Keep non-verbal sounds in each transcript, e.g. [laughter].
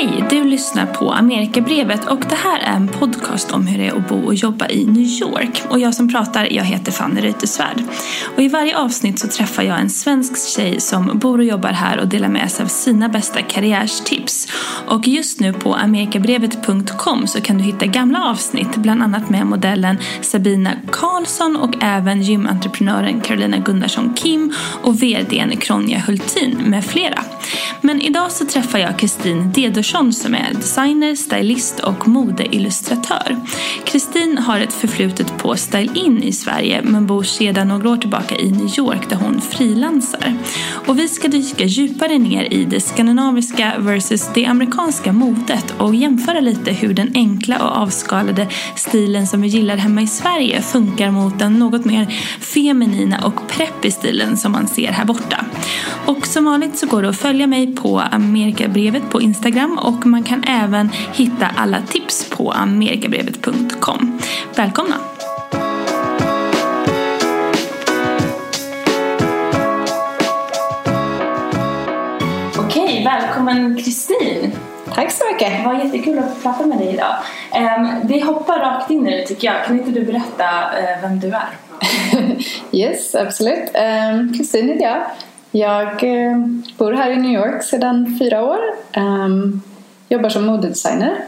Hej, du lyssnar på Amerikabrevet och det här är en podcast om hur det är att bo och jobba i New York. Och jag som pratar, jag heter Fanny Reuterswärd. Och i varje avsnitt så träffar jag en svensk tjej som bor och jobbar här och delar med sig av sina bästa karriärstips. Och just nu på amerikabrevet.com så kan du hitta gamla avsnitt, bland annat med modellen Sabina Karlsson och även gymentreprenören Carolina Gunnarsson Kim och VDn Kronja Hultin med flera. Men idag så träffar jag Kristin Andersson som är designer, stylist och modeillustratör. Kristin har ett förflutet på Style In i Sverige men bor sedan några år tillbaka i New York där hon frilansar. Och vi ska dyka djupare ner i det skandinaviska versus det amerikanska modet och jämföra lite hur den enkla och avskalade stilen som vi gillar hemma i Sverige funkar mot den något mer feminina och preppy stilen som man ser här borta. Och som vanligt så går det att följa mig på Amerikabrevet på Instagram och man kan även hitta alla tips på amerikabrevet.com. Välkomna! Okej, välkommen Kristin! Tack så mycket! Det var jättekul att få prata med dig idag. Um, vi hoppar rakt in i det tycker jag. Kan inte du berätta uh, vem du är? [laughs] yes, absolut. Kristin um, heter jag. Jag uh, bor här i New York sedan fyra år. Um, jobbar som modedesigner.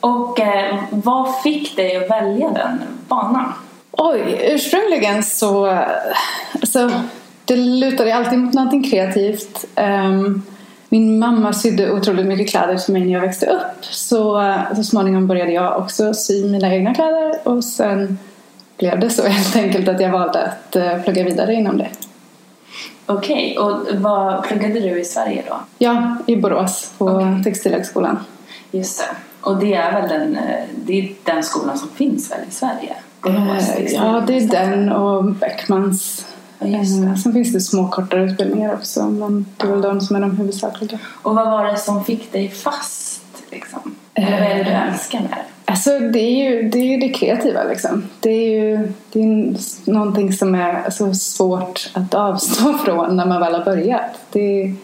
Och uh, vad fick dig att välja den banan? Oj, ursprungligen så... Alltså, det lutade alltid mot någonting kreativt. Um, min mamma sydde otroligt mycket kläder till mig när jag växte upp. Så, så småningom började jag också sy mina egna kläder och sen blev det så helt enkelt att jag valde att plugga vidare inom det. Okej, okay. och vad pluggade du i Sverige då? Ja, i Borås på okay. Textilhögskolan. Just det. Och det är väl den, det är den skolan som finns väl i Sverige? Uh, ja, det är den och Beckmans. Ja, Sen finns det små kortare utbildningar också men det är väl de som är de huvudsakliga. Och vad var det som fick dig fast? Liksom? Eller vad är det du älskar med det? Alltså det är ju det, är ju det kreativa liksom. Det är ju det är någonting som är så svårt att avstå [laughs] från när man väl har börjat. Det,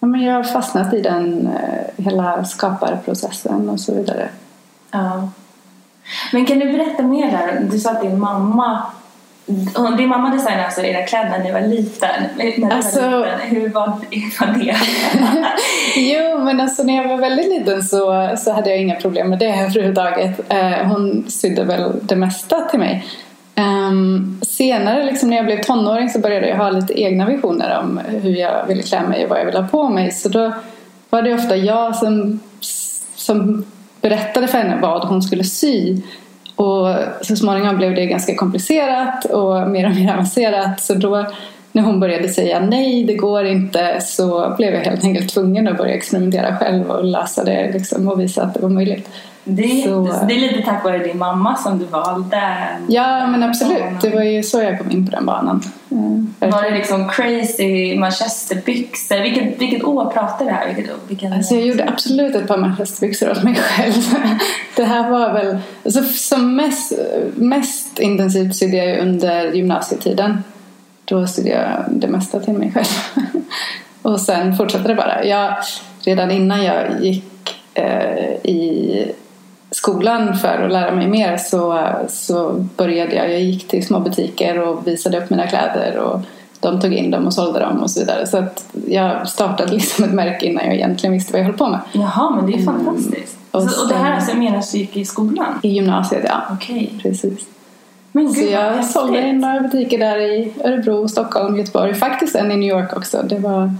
ja, men jag har fastnat i den eh, hela skaparprocessen och så vidare. Ja. Men kan du berätta mer där? Du sa att din mamma din mamma designade alltså era kläder när ni var liten. När alltså, var liten. Hur var, var det? [laughs] jo, men alltså när jag var väldigt liten så, så hade jag inga problem med det överhuvudtaget. Eh, hon sydde väl det mesta till mig. Um, senare liksom när jag blev tonåring så började jag ha lite egna visioner om hur jag ville klä mig och vad jag ville ha på mig. Så då var det ofta jag som, som berättade för henne vad hon skulle sy. Och så småningom blev det ganska komplicerat och mer och mer avancerat. Så då när hon började säga nej, det går inte, så blev jag helt enkelt tvungen att börja experimentera själv och lösa det liksom, och visa att det var möjligt. Det så, det är lite tack vare din mamma som du valde Ja men absolut, banan. det var ju så jag kom in på den banan. Mm, var det liksom crazy manchesterbyxor? Vilket, vilket år pratar vi här? Vilket, vilken alltså jag gjorde absolut ett par manchesterbyxor åt mig själv. [laughs] det här var väl, alltså som mest, mest intensivt sydde jag under gymnasietiden. Då sydde jag det mesta till mig själv. [laughs] och sen fortsatte det bara. Jag, redan innan jag gick eh, i skolan för att lära mig mer så, så började jag. Jag gick till små butiker och visade upp mina kläder och de tog in dem och sålde dem och så vidare. Så att jag startade liksom ett märke innan jag egentligen visste vad jag höll på med. Jaha, men det är fantastiskt. och så, och det här alltså medan du gick i skolan? I gymnasiet, ja. Okej. Precis. Men Så gud, vad jag häftigt. sålde i några butiker där i Örebro, Stockholm, Göteborg. Faktiskt en i New York också. Det var,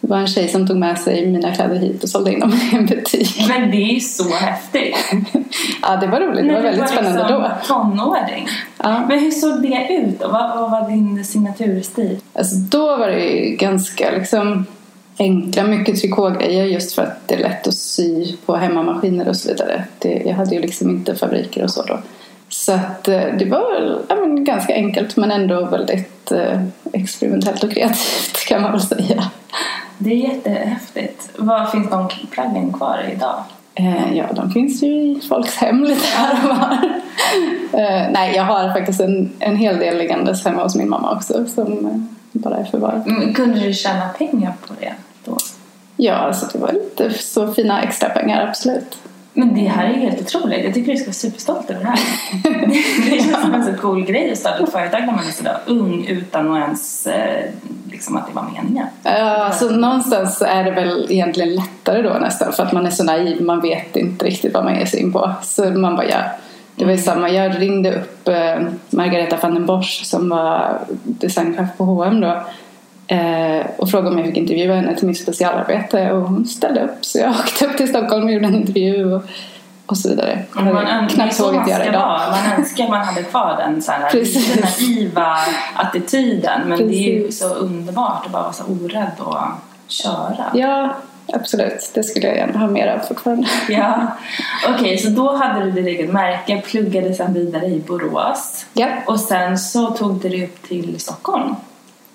det var en tjej som tog med sig mina kläder hit och sålde in dem i en butik. Men det är ju så häftigt. [laughs] Ja, det var roligt. Det var väldigt spännande liksom då. tonåring. Ja. Men hur såg det ut och vad, vad var din signaturstil? Alltså, då var det ju ganska liksom, enkla, mycket trikågrejer just för att det är lätt att sy på hemmamaskiner och så vidare. Det, jag hade ju liksom inte fabriker och så då. Så att eh, det var ja, men ganska enkelt men ändå väldigt eh, experimentellt och kreativt kan man väl säga. Det är jättehäftigt. Vad finns de plaggen kvar idag? Eh, ja, de finns ju i folks hem lite här och var. Eh, nej, jag har faktiskt en, en hel del liggandes hemma hos min mamma också som eh, bara är förvarat. Mm, Kunde du tjäna pengar på det då? Ja, alltså det var lite så fina extra pengar absolut. Men det här är helt otroligt. Jag tycker du ska vara superstolt över det här. det känns som en så cool grej att starta ett företag när man är sådär ung utan att ens eh, liksom att det var meningen. Ja, alltså någonstans är det väl egentligen lättare då nästan för att man är så naiv, man vet inte riktigt vad man ger sig in på. Så man bara, ja. Det var ju samma, jag ringde upp eh, Margareta van den Bosch som var designchef på H&M då och frågade om jag fick intervjua henne till mitt specialarbete och hon ställde upp så jag [laughs] åkte upp till Stockholm och gjorde en intervju och, och så vidare. Jag Man, hade är knappt så man [laughs] vågat göra idag. vara. Man önskar man hade kvar den så här, Precis. lite naiva attityden. Men det är ju Precis. så underbart att bara vara så orädd och köra. Ja, absolut. Det skulle jag gärna ha mer av fortfarande. [laughs] Ja. Okej, så då hade du ditt eget märke, pluggade sen vidare i Borås. Ja. Och sen så tog du dig upp till Stockholm.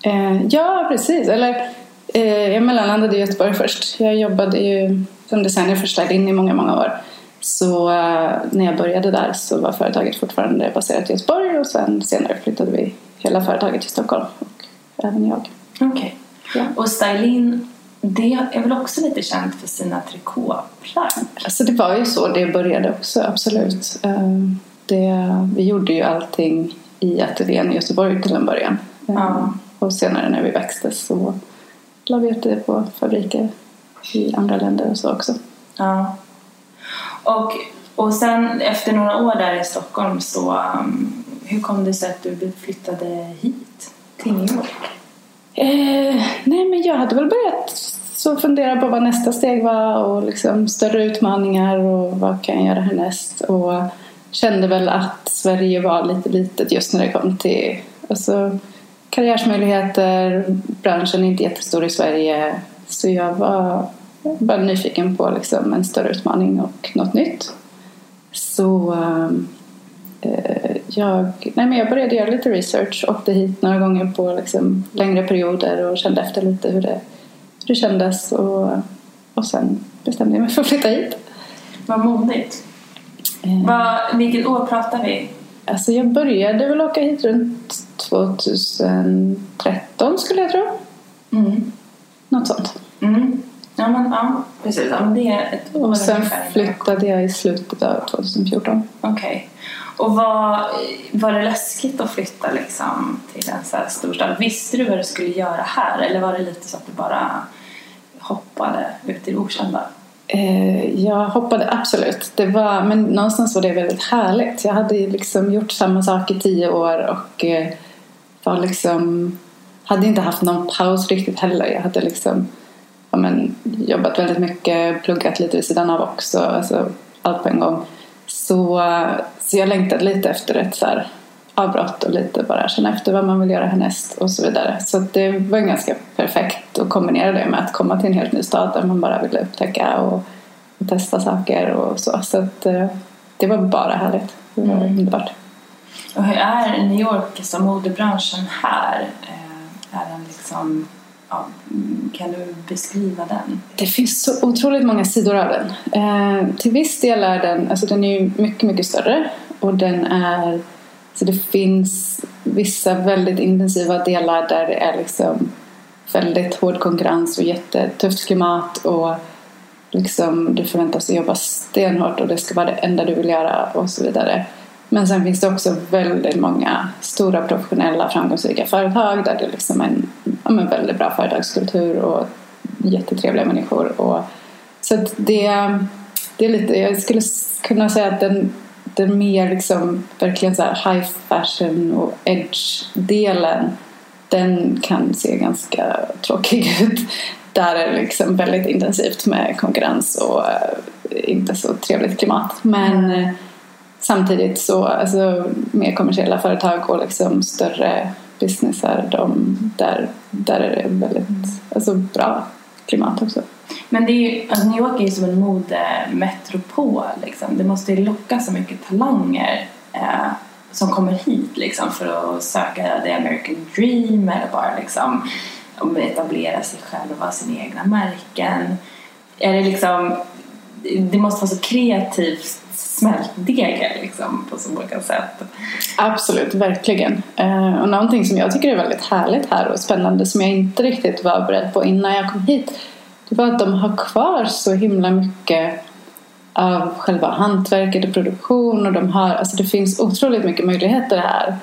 Eh, ja, precis. Eller, eh, jag mellanlandade i Göteborg först. Jag jobbade ju som designer för Style-In i många, många år. Så eh, när jag började där så var företaget fortfarande baserat i Göteborg och sen senare flyttade vi hela företaget till Stockholm. Och även jag. Okej. Ja. Och Stylin, det är väl också lite känt för sina trikåplagg? Alltså det var ju så det började också, absolut. Eh, det, vi gjorde ju allting i ateljén i Göteborg till en början. Eh, Ja. Och senare när vi växte så la vi ut det på fabriker i andra länder och så också. Ja. Och, och sen efter några år där i Stockholm så um, hur kom det sig att du flyttade hit till New York? Eh, nej men jag hade väl börjat så fundera på vad nästa steg var och liksom större utmaningar och vad kan jag göra härnäst och kände väl att Sverige var lite litet just när det kom till alltså, karriärsmöjligheter, branschen är inte jättestor i Sverige så jag var bara nyfiken på liksom en större utmaning och något nytt. Så eh, jag, nej men jag började göra lite research, åkte hit några gånger på liksom längre perioder och kände efter lite hur det, hur det kändes och, och sen bestämde jag mig för att flytta hit. Vad modigt. Eh, Vad, vilket år pratar vi? Alltså jag började väl åka hit runt 2013 skulle jag tro. Mm. Något sånt. Mm. Ja, men, ja, precis. Ja, men det är ett Och sen flyttade jag i slutet av 2014. Okej. Och vad, var det läskigt att flytta liksom, till en så här storstad? Visste du vad du skulle göra här? Eller var det lite så att du bara hoppade ut i det okända? Eh, jag hoppade absolut. Det var, men någonstans var det väldigt härligt. Jag hade liksom gjort samma sak i tio år och eh, var liksom, hade inte haft någon paus riktigt heller. Jag hade liksom ja, men, jobbat väldigt mycket, pluggat lite vid sidan av också. Alltså, allt på en gång. Så, så jag längtade lite efter ett så här, avbrott och lite bara känna efter vad man vill göra härnäst och så vidare. Så det var ganska perfekt att kombinera det med att komma till en helt ny stad där man bara ville upptäcka och, och testa saker och så. Så att eh, det var bara härligt. Det var Mm. underbart. Och hur är New York som modebranschen här? Eh, Är den liksom, ja, kan du beskriva den? Det finns så otroligt många sidor av den. Eh, till viss del är den, alltså den är ju mycket, mycket större och den är, så det finns vissa väldigt intensiva delar där det är liksom väldigt hård konkurrens och jättetufft klimat och liksom du förväntas jobba stenhårt och det ska vara det enda du vill göra och så vidare. Men sen finns det också väldigt många stora professionella framgångsrika företag där det liksom är en ja, men väldigt bra företagskultur och jättetrevliga människor. Och, så att det, det är lite, jag skulle kunna säga att den, den mer liksom verkligen så high fashion och edge-delen den kan se ganska tråkig [laughs] ut. Där är det liksom väldigt intensivt med konkurrens och eh, inte så trevligt klimat. Men mm. samtidigt så, alltså mer kommersiella företag och liksom större businessar, de, där, där är det väldigt alltså, bra klimat också. Men det är ju, alltså New York är ju som en modemetropol. Liksom. Det måste ju locka så mycket talanger eh, som kommer hit liksom, för att söka the American dream eller bara liksom, etablera sig själva, sina egna märken. Är det liksom det måste vara så kreativt smältdegel liksom, på så många sätt. Absolut, verkligen. Eh, och någonting som jag tycker är väldigt härligt här och spännande som jag inte riktigt var beredd på innan jag kom hit var att de har kvar så himla mycket av själva hantverket och produktion och de har, alltså det finns otroligt mycket möjligheter här.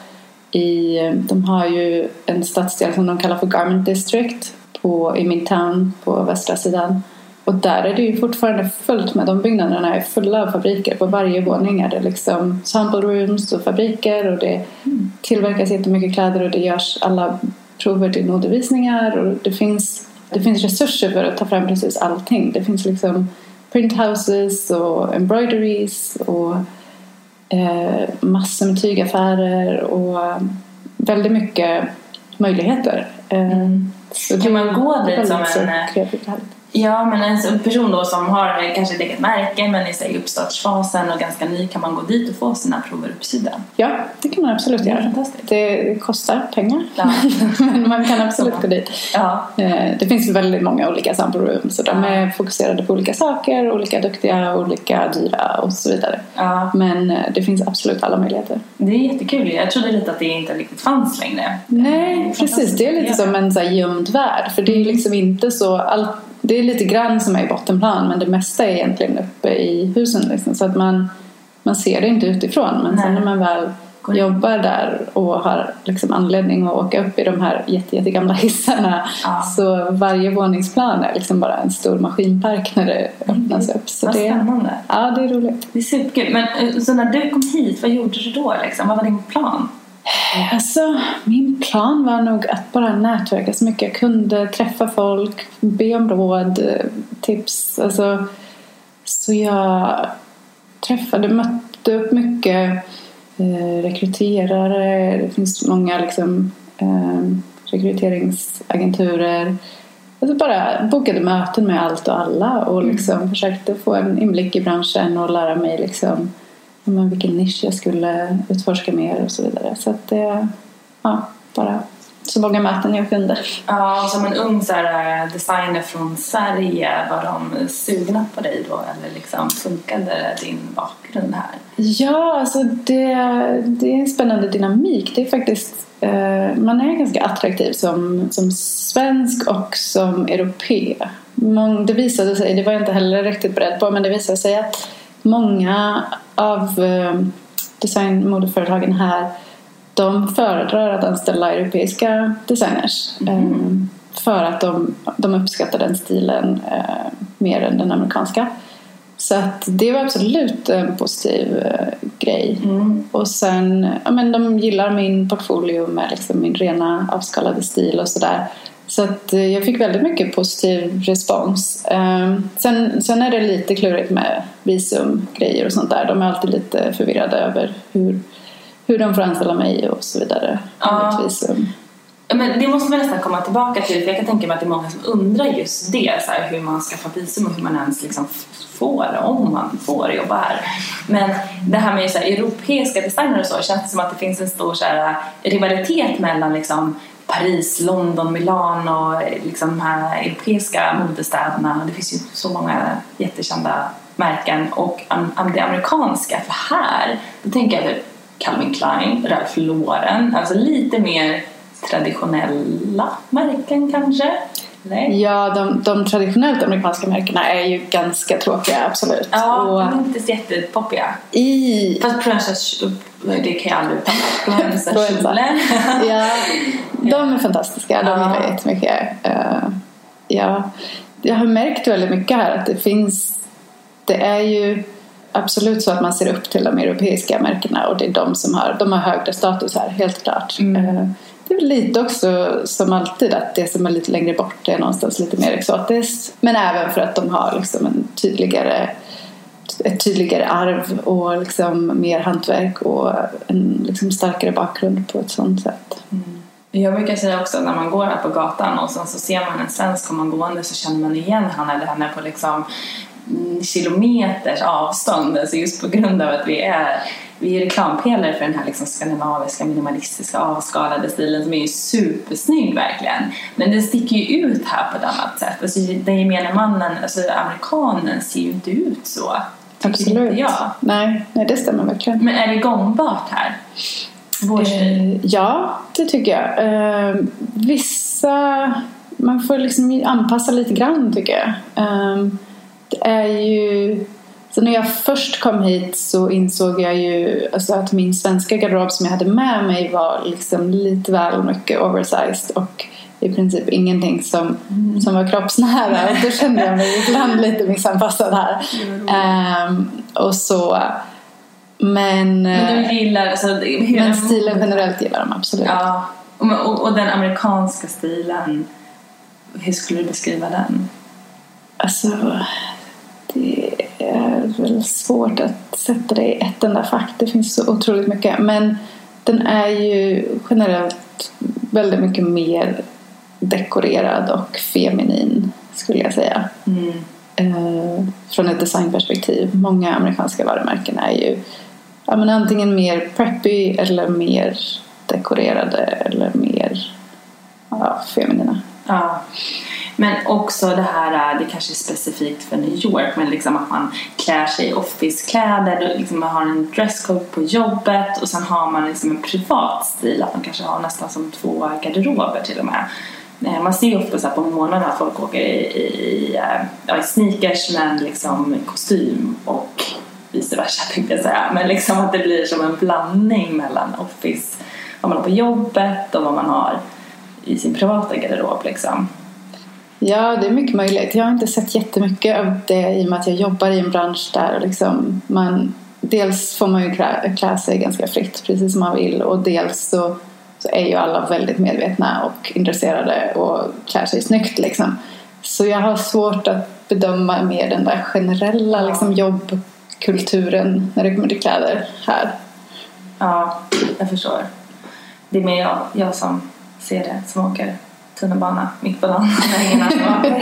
I, de har ju en stadsdel som de kallar för Garment District på, i Midtown på västra sidan och där är det ju fortfarande fullt med, de byggnaderna är fulla av fabriker. På varje våning är det liksom sample rooms och fabriker och det tillverkas jättemycket kläder och det görs alla prover till modevisningar och det finns, det finns resurser för att ta fram precis allting. Det finns liksom printhouses och embroideries och eh, massor med tygaffärer och väldigt mycket möjligheter. Eh, mm. kan man gå dit som en... Ja, men en person då som har kanske ett eget märke men är i uppstartsfasen och ganska ny kan man gå dit och få sina prover uppsydda? Ja, det kan man absolut göra. Det kostar pengar ja. [laughs] men man kan absolut gå dit. Ja. Eh, det finns väldigt många olika sample rooms och de är fokuserade på olika saker, olika duktiga, olika dyra och så vidare. Ja. Men eh, det finns absolut alla möjligheter. Det är jättekul. Jag trodde lite att det inte riktigt fanns längre. Nej, precis. Det är lite som en så här gömd värld för det är liksom inte så allt det är lite grann som är i bottenplan men det mesta är egentligen uppe i husen liksom, så att man, man ser det inte utifrån men Nej. sen när man väl jobbar där och har liksom anledning att åka upp i de här jätte, jättegamla [laughs] hissarna ja. så varje våningsplan är liksom bara en stor maskinpark när det öppnas upp. Så vad det, spännande! Ja, det är roligt. Det är superkul. Men eh, så när du kom hit, vad gjorde du då? Liksom? Vad var din plan? Alltså, min plan var nog att bara nätverka så mycket jag kunde, träffa folk, be om råd, tips. Alltså, så jag träffade, mötte upp mycket eh, rekryterare. Det finns många liksom, eh, rekryteringsagenturer. Alltså bara bokade möten med allt och alla och liksom mm. försökte få en inblick i branschen och lära mig liksom men vilken nisch jag skulle utforska mer och så vidare. Så att det, ja, bara så många möten jag kunde. Ja, som en ung så här, eh, designer från Sverige, var de sugna på dig då? Eller liksom, funkade din bakgrund här? Ja, alltså det, det är en spännande dynamik. Det är faktiskt, eh, man är ganska attraktiv som, som svensk och som europé. Det visade sig, det var jag inte heller riktigt beredd på, men det visade sig att många av eh, designmodeföretagen här de föredrar att anställa europeiska designers mm. för att de, de uppskattar den stilen eh, mer än den amerikanska. Så att det var absolut en positiv grej. Mm. Och sen, ja men de gillar min portfolio med liksom min rena avskalade stil och sådär. Så att eh, jag fick väldigt mycket positiv respons. Ehm, sen, sen är det lite klurigt med visumgrejer och sånt där. De är alltid lite förvirrade över hur, hur de får anställa mig och så vidare. Ja. Visum. Men det måste man nästan komma tillbaka till för jag kan tänka mig att det är många som undrar just det. Så här, hur man skaffar visum och hur man ens liksom får, om man får jobba här. Men det här med så här, europeiska designer och så, känns det som att det finns en stor så här, rivalitet mellan liksom, Paris, London, Milano, liksom de här europeiska modestäderna. Det finns ju så många jättekända märken. Och det amerikanska, för här, då tänker jag typ Calvin Klein, Ralph Lauren, alltså lite mer traditionella märken kanske. Nej. Ja, de, de traditionellt amerikanska märkena är ju ganska tråkiga, absolut. Ja, Och de är inte så jättepoppiga. i... Fast Princess, det kan jag aldrig uttala. Princess Proenza. kjolen. [laughs] Ja, de är fantastiska. De Ja. gillar jag jättemycket. Uh, ja, jag har märkt väldigt mycket här att det finns... Det är ju absolut så att man ser upp till de europeiska märkena och det är de som har, de har högre status här, helt klart. Eh, det är väl lite också som alltid att det som är lite längre bort är någonstans lite mer exotiskt. Men även för att de har liksom en tydligare ett tydligare arv och liksom mer hantverk och en liksom starkare bakgrund på ett sånt sätt. Mm. Jag brukar säga också att när man går här på gatan och sen så ser man en svensk komma gående så känner man igen han eller henne på liksom kilometers avstånd. Alltså just på grund av att vi är, vi är reklampelare för den här liksom skandinaviska minimalistiska avskalade stilen som är ju supersnygg verkligen. Men den sticker ju ut här på ett annat sätt. Alltså den gemene mannen, alltså amerikanen ser ju inte ut så. Absolut. Inte jag. Nej, nej, det stämmer verkligen. Men är det gångbart här? Vår? Eh, ja, det tycker jag. Eh, vissa... Man får liksom anpassa lite grann tycker jag. Eh, det är ju... Så när jag först kom hit så insåg jag ju alltså att min svenska garderob som jag hade med mig var liksom lite väl mycket oversized och i princip ingenting som, som var kroppsnära. Och då kände jag mig [laughs] ibland lite missanpassad här. Ehm, och så... Men, Men eh, du gillar, alltså, hur men stilen generellt gillar de absolut. Ja, och, och, och den amerikanska stilen, hur skulle du beskriva den? Alltså, det är väl svårt att sätta det i ett enda fack. Det finns så otroligt mycket. Men den är ju generellt väldigt mycket mer dekorerad och feminin skulle jag säga. Eh, från ett designperspektiv. Många amerikanska varumärken är ju ja, men antingen mer preppy eller mer dekorerade eller mer ja, feminina. Ja. Men också det här, eh, det kanske är specifikt för New York, men liksom att man klär sig i officekläder, liksom man har en dresscode på jobbet och sen har man liksom en privat stil, att man kanske har nästan som två garderober till och med. Eh, man ser ju ofta så här på morgnarna att folk åker i, i, eh, ja, i sneakers men liksom kostym och vice versa tänkte jag säga. Men liksom att det blir som en blandning mellan office, vad man har på jobbet och vad man har i sin privata garderob liksom. Ja, det är mycket möjligt. Jag har inte sett jättemycket av det i och med att jag jobbar i en bransch där liksom man, dels får man ju klä, klä sig ganska fritt precis som man vill och dels så, så är ju alla väldigt medvetna och intresserade och klär sig snyggt liksom. Så jag har svårt att bedöma mer den där generella liksom, jobbkulturen när det kommer till kläder här. Ja, jag förstår. Det är mer jag, jag som ser det, som åker tunnelbana mitt på dagen. [laughs]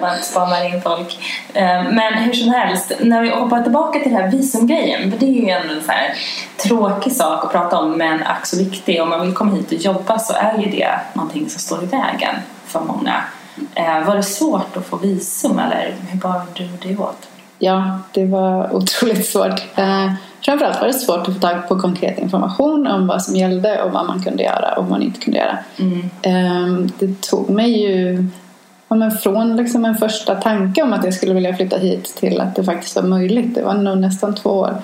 Man spanar in folk. Eh, Men hur som helst, när vi hoppar tillbaka till den här visumgrejen, för det är ju ändå en så här tråkig sak att prata om men ack så viktig. Om man vill komma hit och jobba så är ju det någonting som står i vägen för många. Eh, Var det svårt att få visum eller hur bar du det åt? Ja, det var otroligt svårt. Framförallt var det svårt att få tag på konkret information om vad som gällde och vad man kunde göra och vad man inte kunde göra. Eh, det tog mig ju ja, men från liksom en första tanke om att jag skulle vilja flytta hit till att det faktiskt var möjligt. Det var nog nästan två år.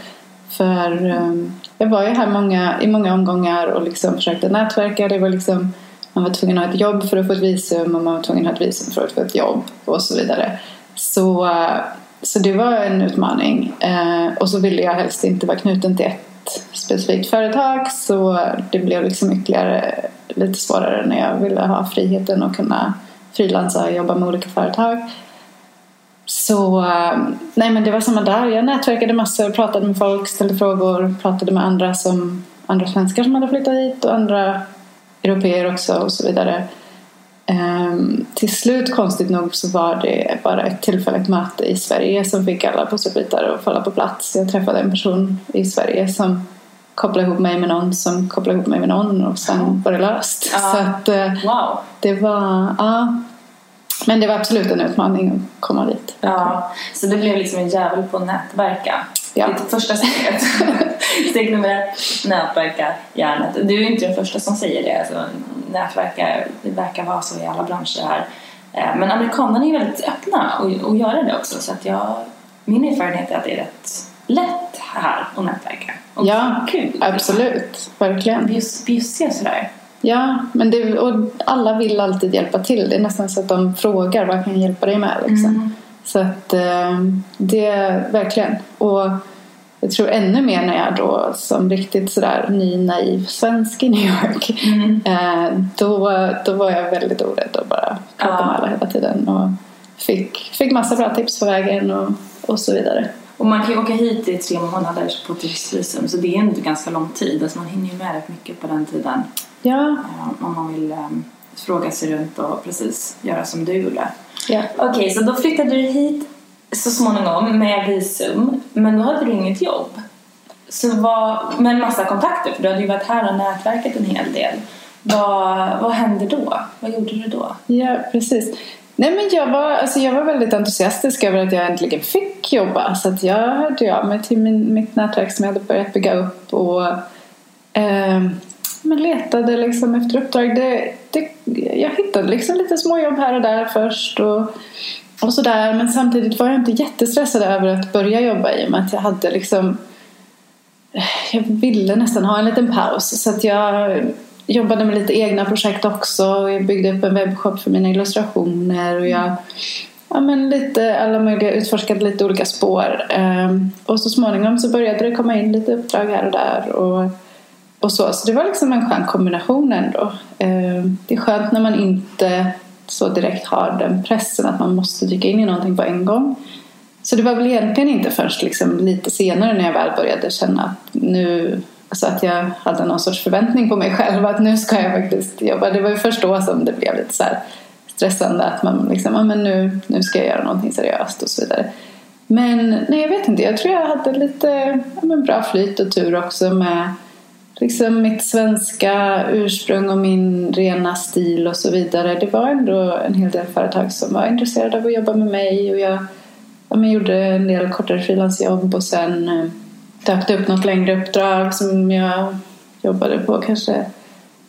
För eh, jag var ju här många, i många omgångar och liksom försökte nätverka. Det var liksom, man var tvungen att ha ett jobb för att få ett visum och man var tvungen att ha ett visum för att få ett jobb och så vidare. Så, så det var en utmaning. Eh, och så ville jag helst inte vara knuten till ett specifikt företag så det blev liksom ytterligare lite svårare när jag ville ha friheten att kunna frilansa och jobba med olika företag. Så eh, nej men det var samma där. Jag nätverkade massor, pratade med folk, ställde frågor, pratade med andra som andra svenskar som hade flyttat hit och andra europeer också och så vidare. Ehm, till slut konstigt nog så var det bara ett tillfälligt möte i Sverige som fick alla pusselbitar att falla på plats. Jag träffade en person i Sverige som kopplade ihop mig med någon som kopplade ihop mig med någon och sen var det löst. Ja. Så att eh, Wow! det var, ja. Men det var absolut en utmaning att komma dit. Ja, så det blev liksom en jävel på att nätverka. Ja. Är första steget. [laughs] Steg nummer ett, nätverka hjärnet. Du är inte den första som säger det. Alltså, nätverka, det verkar vara så i alla branscher här. Eh, Men amerikanerna är väldigt öppna och, och göra det också så att jag, min erfarenhet är att det är rätt lätt här att nätverka. Och Ja, kul. absolut. Verkligen. Bjus, bjussiga sådär. Ja, men det, och alla vill alltid hjälpa till. Det är nästan så att de frågar vad kan jag hjälpa dig med. Liksom. Så att eh, det är verkligen. Och jag tror ännu mer när jag då som riktigt sådär ny naiv svensk i New York. Eh, då, då var jag väldigt orädd och bara pratade med Ja. alla hela tiden. Och fick, fick massa bra tips på vägen och, och så vidare. Och man kan ju åka hit i tre månader på turistvisum så det är ändå ganska lång tid. Alltså man hinner ju med rätt mycket på den tiden. Ja, eh, Om man vill eh, fråga sig runt och precis göra som du gjorde. ja. Okej, så då flyttade du hit så småningom med visum. Men då hade du inget jobb. Så vad, med en massa kontakter, för du hade ju varit här och nätverkat en hel del. Vad, vad hände då? Vad gjorde du då? Ja, precis. Nej, men jag, var, alltså jag var väldigt entusiastisk över att jag äntligen fick jobba. Så att jag hörde av mig till min, mitt nätverk som jag hade börjat bygga upp och eh, men letade liksom efter uppdrag. Det, det, jag hittade liksom lite småjobb här och där först och, och sådär. Men samtidigt var jag inte jättestressad över att börja jobba i och med att jag hade liksom jag ville nästan ha en liten paus så att jag jobbade med lite egna projekt också. Jag byggde upp en webbshop för mina illustrationer och jag ja, men lite alla möjliga, utforskade lite olika spår. Ehm, och så småningom så började det komma in lite uppdrag här och där. Och, och så. så det var liksom en skön kombination ändå. Ehm, det är skönt när man inte så direkt har den pressen att man måste dyka in i någonting på en gång. Så det var väl egentligen inte först liksom lite senare när jag väl började känna att nu Alltså att jag hade någon sorts förväntning på mig själv att nu ska jag faktiskt jobba. Det var ju först då som det blev lite så här stressande att man liksom, ja men nu, nu ska jag göra någonting seriöst och så vidare. Men nej jag vet inte, jag tror jag hade lite ja, men bra flyt och tur också med liksom mitt svenska ursprung och min rena stil och så vidare. Det var ändå en hel del företag som var intresserade av att jobba med mig och jag ja, men gjorde en del kortare frilansjobb och sen eh, dök det upp något längre uppdrag som jag jobbade på kanske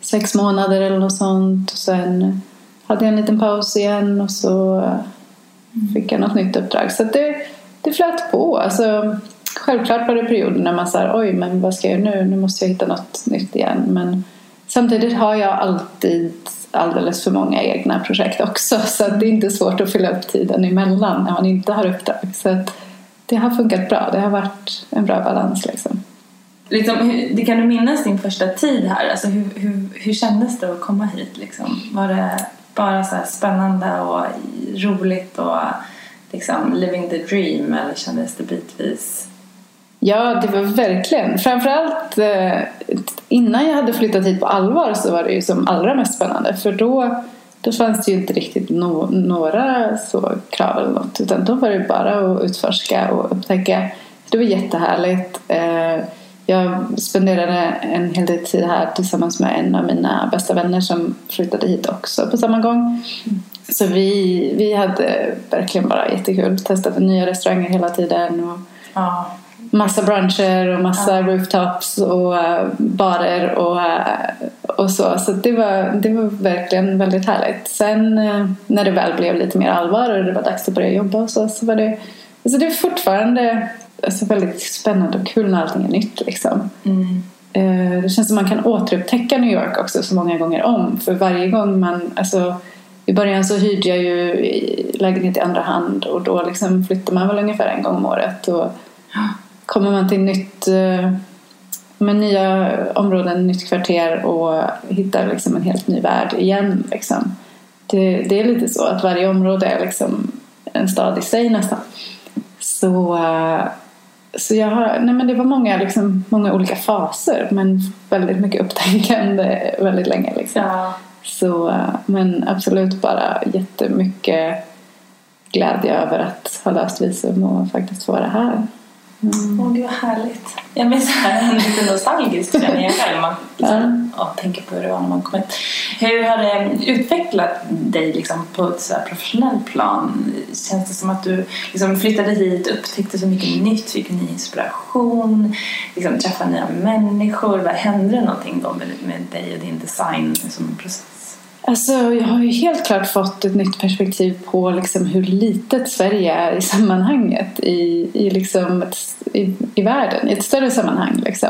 sex månader eller något sånt. Och sen eh, hade jag en liten paus igen och så eh, fick jag något nytt uppdrag. Så det, det flöt på. Alltså, självklart var det perioder när man sa oj men vad ska jag göra nu? Nu måste jag hitta något nytt igen. Men samtidigt har jag alltid alldeles för många egna projekt också [laughs] så att det är inte svårt att fylla upp tiden emellan när man inte har uppdrag. Så att det har funkat bra. Det har varit en bra balans liksom. Liksom, hur, det kan du minnas din första tid här? Alltså, hur, hur, hur kändes det att komma hit? Liksom? Var det bara så här spännande och roligt och liksom living the dream eller kändes det bitvis? Ja, det var verkligen. Framförallt eh, innan jag hade flyttat hit på allvar så var det ju som allra mest spännande. För då, då fanns det ju inte riktigt no några så krav eller något. Utan då var det bara att utforska och upptäcka. Det var jättehärligt. Eh, jag spenderade en hel del tid här tillsammans med en av mina bästa vänner som flyttade hit också på samma gång. Så vi, vi hade verkligen bara jättekul. Testade nya restauranger hela tiden. Och, Ja massa bruncher och massa rooftops och eh, barer och, eh, och så. Så det var, det var verkligen väldigt härligt. Sen eh, när det väl blev lite mer allvar och det var dags att börja jobba och så, så var det, alltså det är fortfarande alltså väldigt spännande och kul när allting är nytt. Liksom. Mm. Det känns som man kan återupptäcka New York också så många gånger om. För varje gång man, alltså i början så hyrde jag ju lägenhet i andra hand och då liksom flyttar man väl ungefär en gång om året. Och kommer man till nytt, eh, med nya områden, nytt kvarter och hittar liksom en helt ny värld igen. Liksom. Det, det är lite så att varje område är liksom en stad i sig nästan. Så, eh, så jag har, nej men det var många, liksom, många olika faser men väldigt mycket upptänkande [laughs] väldigt länge. Liksom. Ja. Så, eh, men absolut bara jättemycket glädje över att ha löst visum och faktiskt få vara här. Åh, gud vad härligt. Jag blir så här lite nostalgisk känner jag själv. Man [laughs] liksom, ja. tänker på hur det var när man kom hit. Hur har det utvecklat dig liksom, på ett så här professionellt plan? Känns det som att du liksom, flyttade hit, upptäckte så mycket nytt, fick ny inspiration, liksom, träffade nya människor? Vad hände någonting då med, med dig och din design som process? Alltså, jag har ju helt klart fått ett nytt perspektiv på liksom hur litet Sverige är i sammanhanget i, i, liksom ett, i, i världen, i ett större sammanhang. Liksom.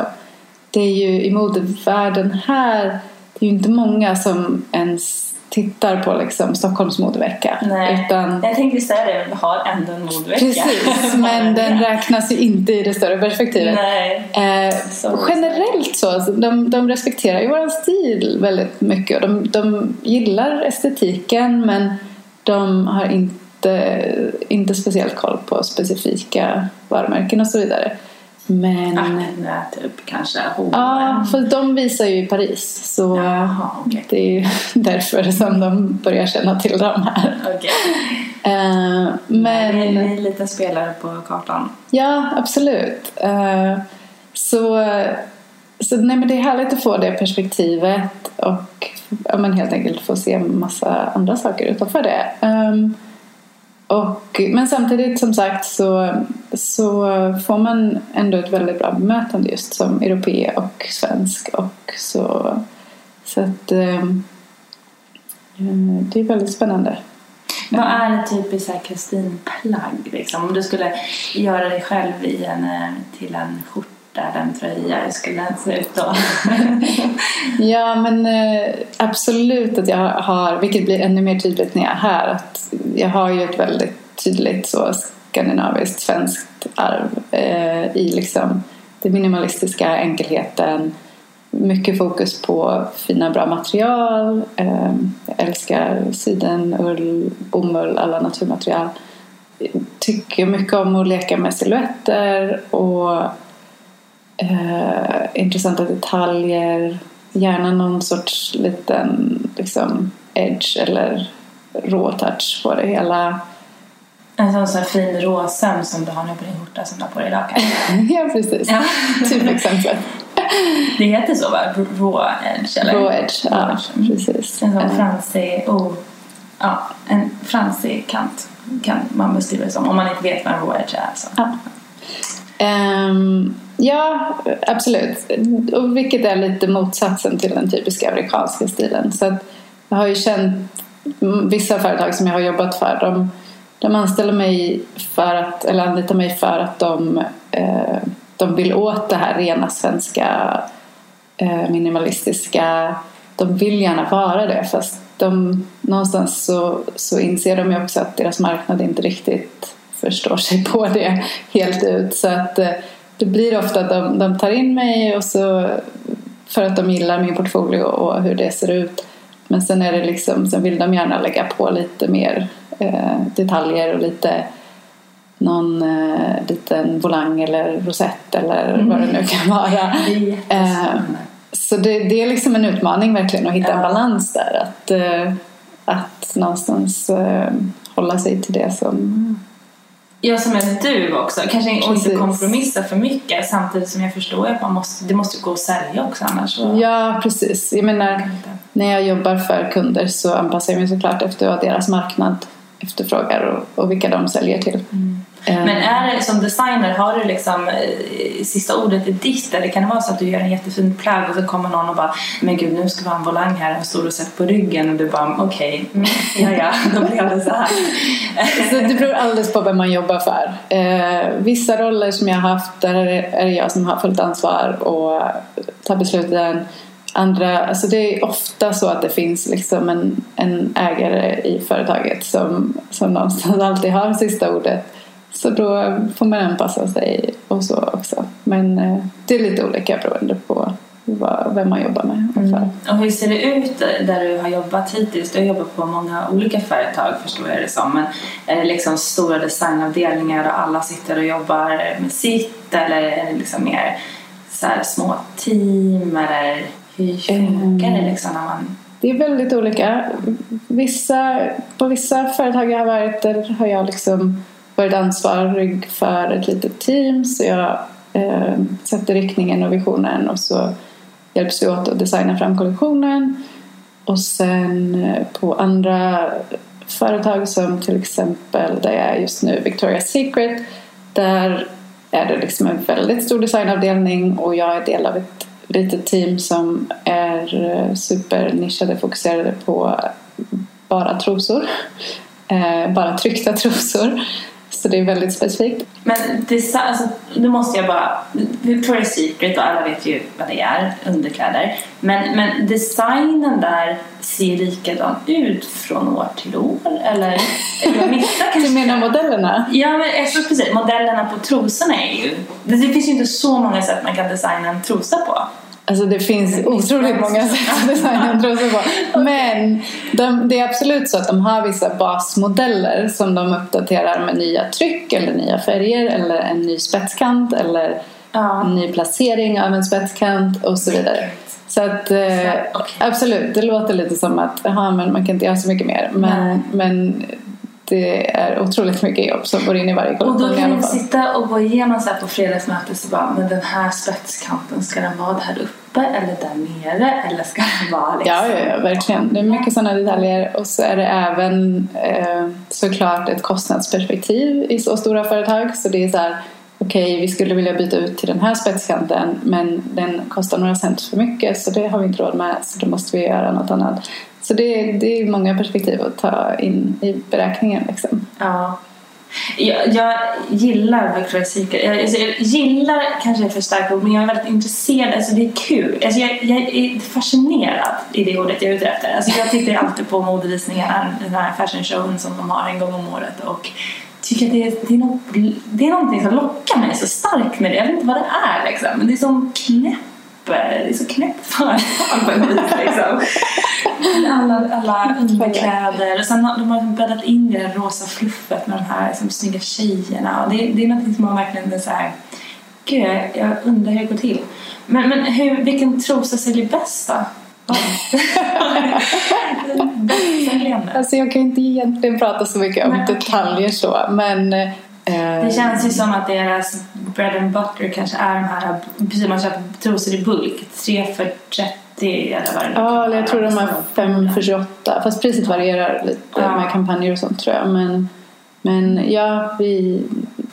Det är ju i modevärlden här, det är ju inte många som ens tittar på liksom Stockholms modevecka. Nej. Utan, Jag tänkte säga det, vi har ändå en modevecka. precis, men den [laughs] räknas ju inte i det större perspektivet. Nej. Eh, Så- generellt så, alltså, de, de respekterar ju vår stil väldigt mycket och de, de gillar estetiken men de har inte, inte speciellt koll på specifika varumärken och så vidare. Men Acne typ kanske. H&M. ja, för de visar ju i Paris så Jaha, okej. det är ju [laughs] därför som de börjar känna till dem här. Okej. Eh, men... Ni är en liten spelare på kartan. Ja, absolut. Eh, så, så nej, men det är härligt att få det perspektivet och ja, men helt enkelt få se massa andra saker utanför det. Ehm, och, men samtidigt som sagt så, så får man ändå ett väldigt bra bemötande just som europé och svensk. Och så, så att, eh, det är väldigt spännande. Vad är ett typiskt kristinplagg? Kristin-plagg? Liksom? Om du skulle göra dig själv i en, eh, till en skjorta där en tröja, hur skulle den se ut då? [laughs] Ja, men eh, absolut att jag har, vilket blir ännu mer tydligt när jag är här, att jag har ju ett väldigt tydligt så skandinaviskt svenskt arv eh, i liksom det minimalistiska, enkelheten, mycket fokus på fina bra material. Eh, jag älskar siden, ull, bomull, alla naturmaterial. Tycker mycket om att leka med silhuetter och eh, intressanta detaljer. Gärna någon sorts liten liksom, edge eller råtouch på det hela. En sån så här fin råsöm som du har nu på din skjorta som du har på dig idag [laughs] ja, precis. Ja. [laughs] Typ exemplet. Det heter så va? Raw edge eller? Raw edge, ja, edge. precis. En sån Eh, fransig, oh, ja, en fransig kant kan man beskriva det som om man inte vet vad en raw edge är. Så. Ja. Um, ja, absolut. Och vilket är lite motsatsen till den typiska amerikanska stilen. Så att jag har ju känt vissa företag som jag har jobbat för. De, de anställer mig för att, eller anlitar mig för att de, eh, de vill åt det här rena svenska eh, minimalistiska. De vill gärna vara det fast de, någonstans så, så inser de ju också att deras marknad inte riktigt förstår sig på det helt ut. Så att eh, det blir ofta att de, de tar in mig och så för att de gillar min portfolio och hur det ser ut. Men sen är det liksom, sen vill de gärna lägga på lite mer eh, detaljer och lite någon eh, liten volang eller rosett eller vad det nu kan vara. Det jättespännande. Så det, det är liksom en utmaning verkligen att hitta en Ja. balans där. Att, eh, att någonstans eh, hålla sig till det som... Jag som är du också, kanske inte Precis. kompromissa för mycket samtidigt som jag förstår att man måste, det måste gå att sälja också annars så Ja, precis. Jag menar, inte. när jag jobbar för kunder så anpassar jag mig såklart efter vad deras marknad efterfrågar och, och vilka de säljer till. Eh, Men är det som designer, har du liksom eh, sista ordet är ditt eller kan det vara så att du gör en jättefin plagg och så kommer någon och bara men gud nu ska vi ha en volang här och en stor rosett på ryggen och du bara okej, mm, ja ja, [laughs] då blev det så här. Så det beror alldeles på vem man jobbar för. Eh, vissa roller som jag har haft där är det jag som har fullt ansvar och tar besluten. Andra, alltså det är ofta så att det finns liksom en, en ägare i företaget som, som någonstans alltid har sista ordet. Så då får man anpassa sig och så också. Men eh, det är lite olika beroende på vad, vem man jobbar med. för. Och hur ser det ut där du har jobbat hittills? Du har jobbat på många olika företag förstår jag det som. Men är det liksom stora designavdelningar och alla sitter och jobbar med sitt eller är det liksom mer så här små team eller hur funkar det liksom när man Det är väldigt olika. Vissa, på vissa företag jag har varit där har jag liksom varit ansvarig för ett litet team så jag eh, sätter riktningen och visionen och så hjälps vi åt att designa fram kollektionen. Och sen eh, på andra företag som till exempel där jag är just nu, Victoria's Secret, där är det liksom en väldigt stor designavdelning och jag är del av ett litet team som är eh, supernischade, fokuserade på bara trosor. Eh, bara tryckta trosor. Så det är väldigt specifikt. Men det, alltså, nu måste jag bara... Victoria's Secret och alla vet ju vad det är, underkläder. Men, men designen där ser likadan ut från år till år? Eller? eller [laughs] du menar modellerna? Ja, men jag tror precis. Modellerna på trosorna är ju... Det, det finns ju inte så många sätt man kan designa en trosa på. Alltså det finns otroligt många sätt att designa en trosa på. [laughs] Men de, det är absolut så att de har vissa basmodeller som de uppdaterar med nya tryck eller nya färger eller en ny spetskant eller ja. en ny placering av en spetskant och så vidare. Så att eh, absolut, det låter lite som att aha, men man kan inte göra så mycket mer. Men, men det är otroligt mycket jobb som går in i varje kollektion Och då kan du sitta och gå igenom så här på fredagsmötet och bara, men den här spetskanten, ska den vara här uppe eller där nere eller ska den vara liksom? Ja, ja, ja verkligen. Det är mycket sådana detaljer och så är det även eh, såklart ett kostnadsperspektiv i så stora företag så det är så här okej, okay, vi skulle vilja byta ut till den här spetskanten men den kostar några cent för mycket så det har vi inte råd med så då måste vi göra något annat. Så det, det är många perspektiv att ta in i beräkningen. Liksom. Ja. Jag, jag gillar Victoria's Secret. Jag, alltså, jag gillar kanske är för starkt ord men jag är väldigt intresserad. Alltså, det är kul. Alltså, jag, jag är fascinerad i det ordet jag är ute efter. Alltså, jag tittar alltid på modevisningarna, den här fashion showen som de har en gång om året och tycker att det är, det är, något, det är någonting som lockar mig så starkt med det. Jag vet inte vad det är liksom. Men det är som knäpp det är så knäppt företag på en vis liksom. Alla, alla underkläder och sen har de har bäddat in det rosa fluffet med de här liksom, snygga tjejerna och det, det är någonting som man verkligen är så här Gud, jag undrar hur det går till. Men, men hur, vilken trosa säljer bäst då? [laughs] alltså jag kan inte egentligen prata så mycket om detaljer så men Eh, det känns ju som att deras bread and butter kanske är de här, precis man köper trosor i bulk, 3 för 30 eller vad det Ja, eller jag tror de har 5 för 28. Fast priset varierar lite ja. med kampanjer och sånt tror jag. Men, men ja, vi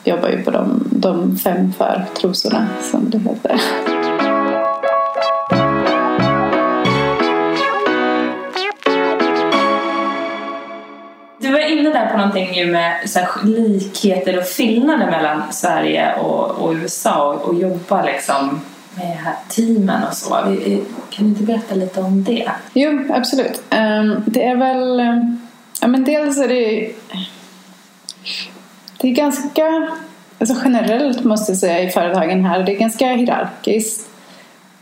jobbar ju på de, de fem för trosorna som det heter. Där på någonting ju med så här, likheter och skillnader mellan Sverige och, och USA och, och jobba liksom med här teamen och så. Kan du inte berätta lite om det? Jo, absolut. Um, det är väl... Ehm, ja, men dels är det... Det är ganska... Alltså generellt måste jag säga i företagen här, det är ganska hierarkiskt.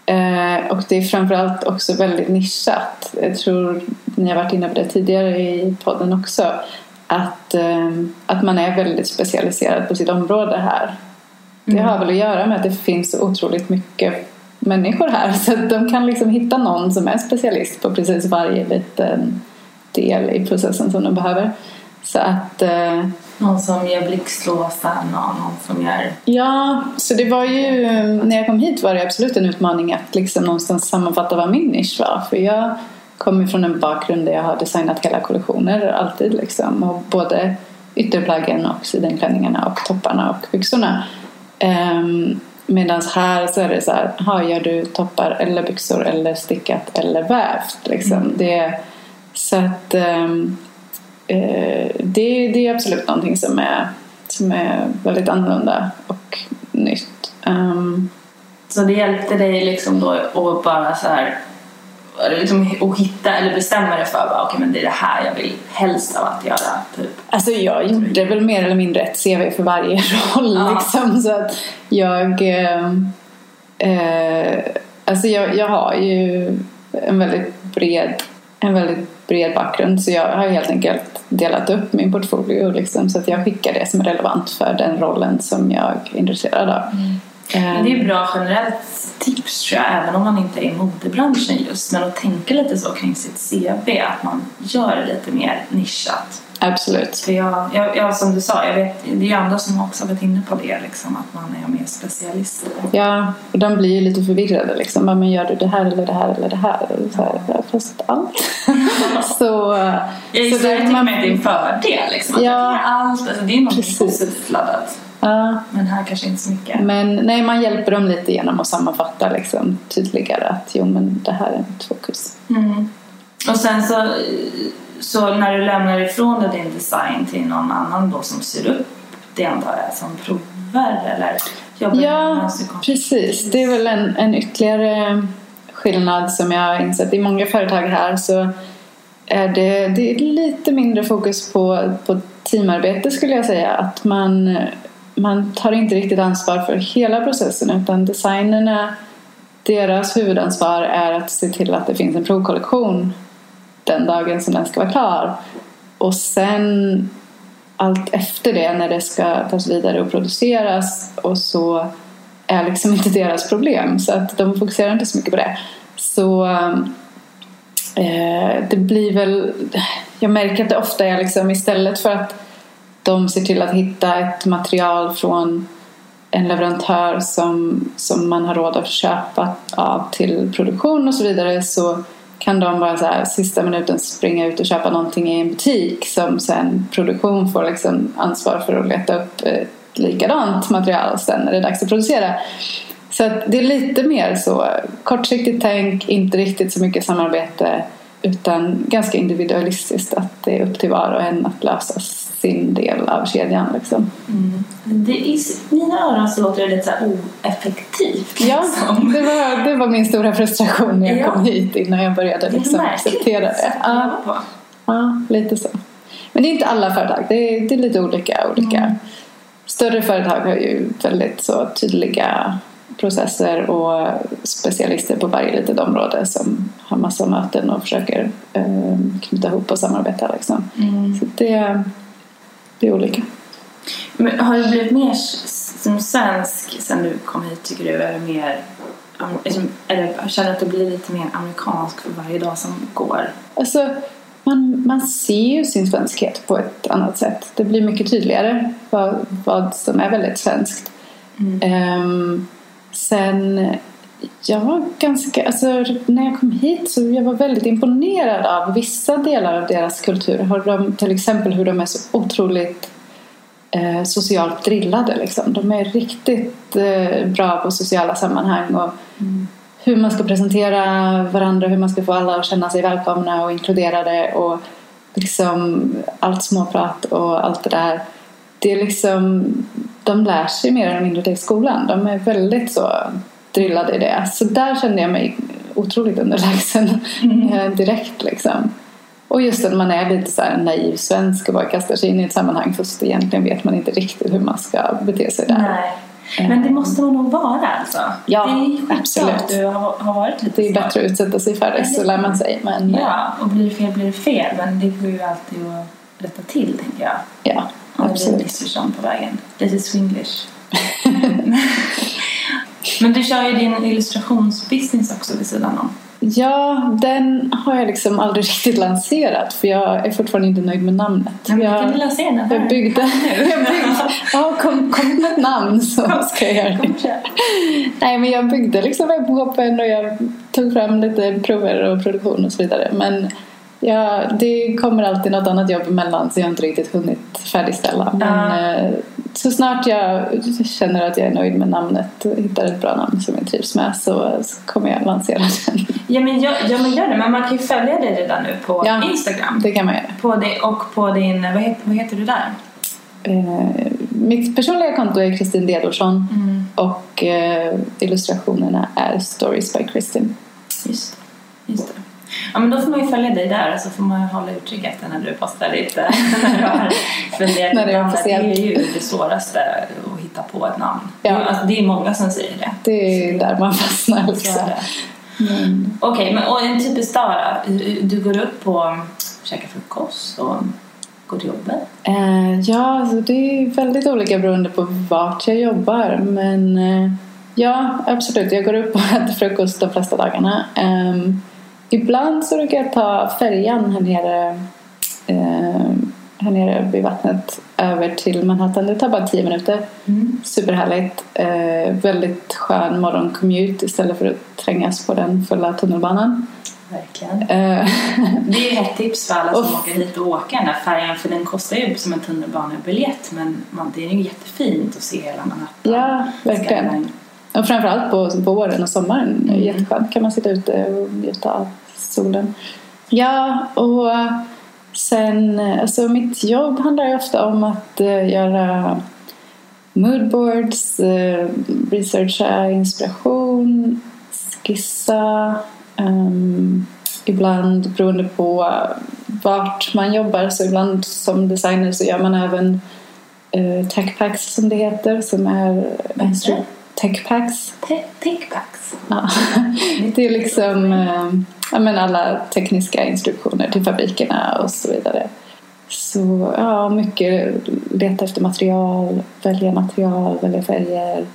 Ehm, och det är framförallt också väldigt nischat. Jag tror ni har varit inne på det tidigare i podden också att, ehm, att man är väldigt specialiserad på sitt område här. Det mm. har väl att göra med att det finns otroligt mycket människor här [laughs] så att de kan liksom hitta någon som är specialist på precis varje liten del i processen som de behöver. Så att... Eh, någon som gör blixtlåsar, någon som gör... Ja, så det var ju... När jag kom hit var det absolut en utmaning att liksom någonstans sammanfatta vad min nisch var. För jag kommer från en bakgrund där jag har designat hela kollektioner alltid liksom. Och både ytterplaggen och sidenklänningarna och topparna och byxorna. Um, ehm, Medan här så är det så här, ha, gör du toppar eller byxor eller stickat eller vävt liksom. Mm. Det, så att um, uh, det, det är absolut någonting som är, som är väldigt annorlunda och nytt. Um, så det hjälpte dig liksom då att bara så här liksom, och hitta eller bestämma dig för att okay, men det är det här jag vill helst av att göra? Typ. Alltså jag gjorde väl mer eller mindre ett CV för varje [laughs] roll. Ja. Liksom, så att jag, eh, eh, alltså jag, jag har ju en väldigt bred en väldigt bred bakgrund så jag har helt enkelt delat upp min portfolio liksom, så att jag skickar det som är relevant för den rollen som jag är intresserad av. Mm. Det är ett bra generellt tips tror jag, även om man inte är i modebranschen just. Men att tänka lite så kring sitt CV, att man gör det lite mer nischat. Absolut. För jag, jag, jag, som du sa, jag vet, det är ju andra som också varit inne på det, liksom, att man är mer specialist. Ja, och de blir ju lite förvirrade. Liksom. Men gör du det här eller det här eller det här? Så här ja, fast allt. [laughs] så, jag så det, tycker man, är en fördel. Liksom, ja, allt, alltså, det är något positivt laddat. Ja. Men här kanske inte så mycket. Men nej, man hjälper dem lite genom att sammanfatta liksom, tydligare att jo, men det här är mitt fokus. Mm. Och sen så, så när du lämnar ifrån dig din design till någon annan då som syr upp det antar jag som provar eller jobbar Ja, precis. Det är väl en, en ytterligare skillnad som jag har insett. I många företag här så är det, det är lite mindre fokus på, på teamarbete skulle jag säga. Att man, man tar inte riktigt ansvar för hela processen utan designerna, deras huvudansvar är att se till att det finns en provkollektion den dagen som den ska vara klar. Och sen allt efter det när det ska tas vidare och produceras och så är liksom inte deras problem så att de fokuserar inte så mycket på det. Så eh, det blir väl jag märker att det ofta är liksom istället för att de ser till att hitta ett material från en leverantör som, som man har råd att köpa av till produktion och så vidare så kan de bara så här, sista minuten springa ut och köpa någonting i en butik som sen produktion får liksom ansvar för att leta upp ett likadant material sen när det är dags att producera. Så att det är lite mer så kortsiktigt tänk, inte riktigt så mycket samarbete utan ganska individualistiskt att det är upp till var och en att lösa sin del av kedjan. Liksom. Mm. Det, I mina öron så låter det lite så oeffektivt. Ja, liksom. det var, det var min stora frustration när jag Ja. kom hit innan jag började Det är liksom märkligt acceptera det. Ja, ja, lite så. Men det är inte alla företag, det är, det är lite olika. olika. Mm. Större företag har ju väldigt så tydliga processer och specialister på varje litet område som har massa möten och försöker eh, knyta ihop och samarbeta. Liksom. Mm. Så det, det är olika. Men har du blivit mer som svensk sen du kom hit tycker du? Är det mer, liksom, eller känner du att du blir lite mer amerikansk för varje dag som går? Alltså, man, man ser ju sin svenskhet på ett annat sätt. Det blir mycket tydligare vad, vad som är väldigt svenskt. Ehm, sen, jag var ganska, alltså när jag kom hit så jag var väldigt imponerad av vissa delar av deras kultur. Har de, till exempel hur de är så otroligt eh, socialt drillade. Liksom. De är riktigt eh, bra på sociala sammanhang och hur man ska presentera varandra, hur man ska få alla att känna sig välkomna och inkluderade och liksom allt småprat och allt det där. Det är liksom, de lär sig mer eller mindre det i skolan. De är väldigt så drillade i det. Så där kände jag mig otroligt underlägsen eh, direkt liksom. Och just att man är lite så naiv svensk och bara kastar sig in i ett sammanhang fast egentligen vet man inte riktigt hur man ska bete sig där. Nej. Men det måste man nog vara alltså. Ja, det är absolut. att du har, har varit lite Det är bättre att utsätta sig för det så lär man sig. Men Ja, och blir det fel blir det fel. Men det går ju alltid att rätta till tänker jag. ja Om absolut. missförstånd på vägen. Lite swinglish. Men du kör ju din illustrationsbusiness också vid sidan om. Ja, den har jag liksom aldrig [laughs] riktigt lanserat för jag är fortfarande inte nöjd med namnet. Men vi jag, kan väl se den här. jag byggde... [laughs] jag byggde ja, kom, kom med ett namn så ska jag göra det. Nej, men jag byggde liksom webbshoppen och jag tog fram lite prover och produktion och så vidare. Men ja, det kommer alltid något annat jobb emellan så jag har inte riktigt hunnit färdigställa. Men eh, så snart jag känner att jag är nöjd med namnet och hittar ett bra namn som jag trivs med så, så kommer jag lansera den. Ja men, gör, ja men gör det. Men man kan ju följa dig redan nu på Ja. Instagram. Det kan man göra. På det, och på din, vad heter, vad heter du där? Eh, mitt personliga konto är Kristin Dedorsson Mm. och eh, illustrationerna är Stories by Kristin. Just. Just det. Ja men då får man ju följa dig där och så får man ju hålla utkik efter när du postar lite. [laughs] du har funderat När det är. Det är ju det svåraste att hitta på ett namn. Ja. Det, alltså, det är många som säger det. Det är där man fastnar. Så är det. Okej, men och en typisk dag då? Du går upp och käkar frukost och går till jobbet? Eh, ja, alltså det är väldigt olika beroende på vart jag jobbar. Men eh, ja, absolut. Jag går upp och äter frukost de flesta dagarna. Ehm, ibland så brukar jag ta färjan här nere, eh, här nere vid vattnet över till Manhattan. Det tar bara tio minuter. Superhärligt. Eh, väldigt skön morgoncommute istället för att trängas på den fulla tunnelbanan. Verkligen. Eh, [laughs] Det är ett tips för alla som Och- åker hit och åka den där färjan för den kostar ju som en tunnelbanebiljett men man, det är ju jättefint att se hela Manhattan. ja, verkligen. Skyline. Och framförallt på våren och sommaren. Mm. Jätteskönt kan man sitta ute och njuta av solen. Ja, och sen, alltså mitt jobb handlar ju ofta om att eh, göra moodboards, eh, researcha inspiration, skissa. ehm, ibland beroende på vart man jobbar, så ibland som designer så gör man även eh, techpacks som det heter, som är techpacks. Te- Takebacks. Ja. [laughs] Det är liksom eh, ja, men alla tekniska instruktioner till fabrikerna och så vidare. Så ja, mycket leta efter material, välja material, välja färger.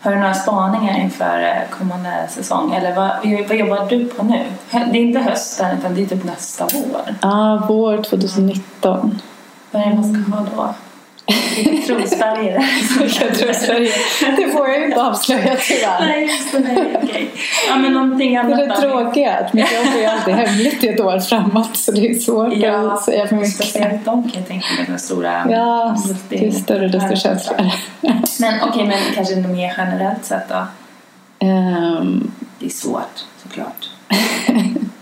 Har du några spaningar inför eh, kommande säsong? Eller vad, vad jobbar du på nu? Det är inte hösten utan det är typ nästa vår. Ja, vår 2019. Vad är det man ska ha då? Trosfärger. [laughs] Det får jag ju inte avslöja tyvärr. Nej, just det. Nej, okej. Ja, men någonting Det annat är det tråkiga att mitt jobb är ju alltid hemligt i ett år framåt så det är svårt Ja, att säga för mycket. speciellt de kan jag tänka mig, de stora Ja, multi- ju större desto känsligare. Men okej, men kanske mer generellt sett då? Ehm, Det är svårt, såklart. [laughs]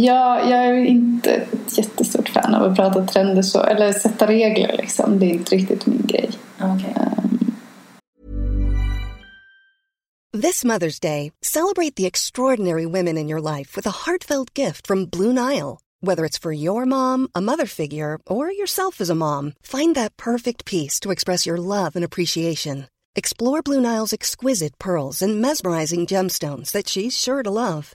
Ja, jag är inte ett jättestort fan av att prata trender så, eller sätta regler liksom. Det är inte riktigt min grej. Okej. This Mother's Day, celebrate the extraordinary women in your life with a heartfelt gift from Blue Nile. Whether it's for your mom, a mother figure, or yourself as a mom, find that perfect piece to express your love and appreciation. Explore Blue Nile's exquisite pearls and mesmerizing gemstones that she's sure to love.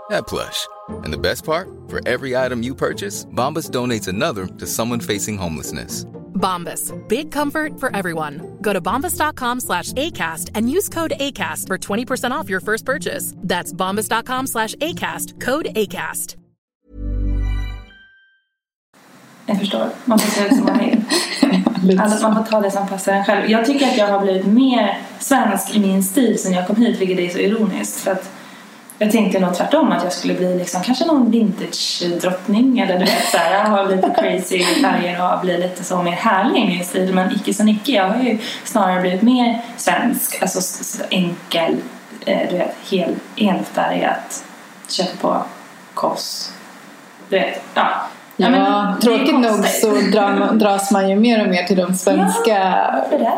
that plush. And the best part? For every item you purchase, Bombas donates another to someone facing homelessness. Bombas. Big comfort for everyone. Go to bombas.com slash ACAST and use code ACAST for 20% off your first purchase. That's bombas.com slash ACAST. Code ACAST. Jag förstår. Man får se ut som man vill. [laughs] Lite Alltså, man får ta det som passar en själv. Jag tycker att jag har blivit mer svensk i min stil sen jag kom hit, vilket är så ironiskt. För att jag tänkte nog tvärtom att jag skulle bli liksom, kanske någon vintage-drottning eller du vet såhär, ha lite crazy färger och bli lite så mer härlig i min stil. Men icke så icke. Jag har ju snarare blivit mer svensk, alltså enkel, eh, du vet, hel, enfärgat, köpt på koss. Du vet, ja. Ja, är tråkigt nog konstigt. så drar dras man ju mer och mer till de svenska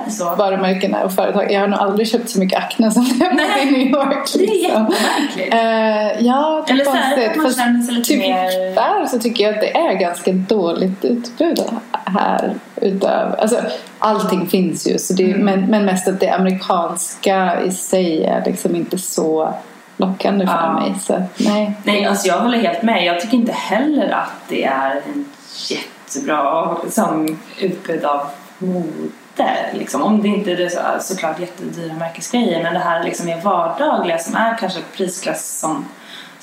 så? varumärkena och företag. Jag har nog aldrig köpt så mycket Acne som jag var i New York. Det är Liksom. jättemärkligt. Eh, ja, det Eller så är det konstigt. man Fast känner sig lite typ mer- där så tycker jag att det är ganska dåligt utbud här. Utav, alltså, allting finns ju, så det, Mm. men, men mest att det amerikanska i sig är liksom inte så lockande för Ja. mig. Så, nej. Nej, alltså jag håller helt med. Jag tycker inte heller att det är en jättebra liksom, utbud av mode. Liksom. Om det inte är så, såklart jättedyra märkesgrejer men det här liksom är vardagliga som är kanske prisklass som,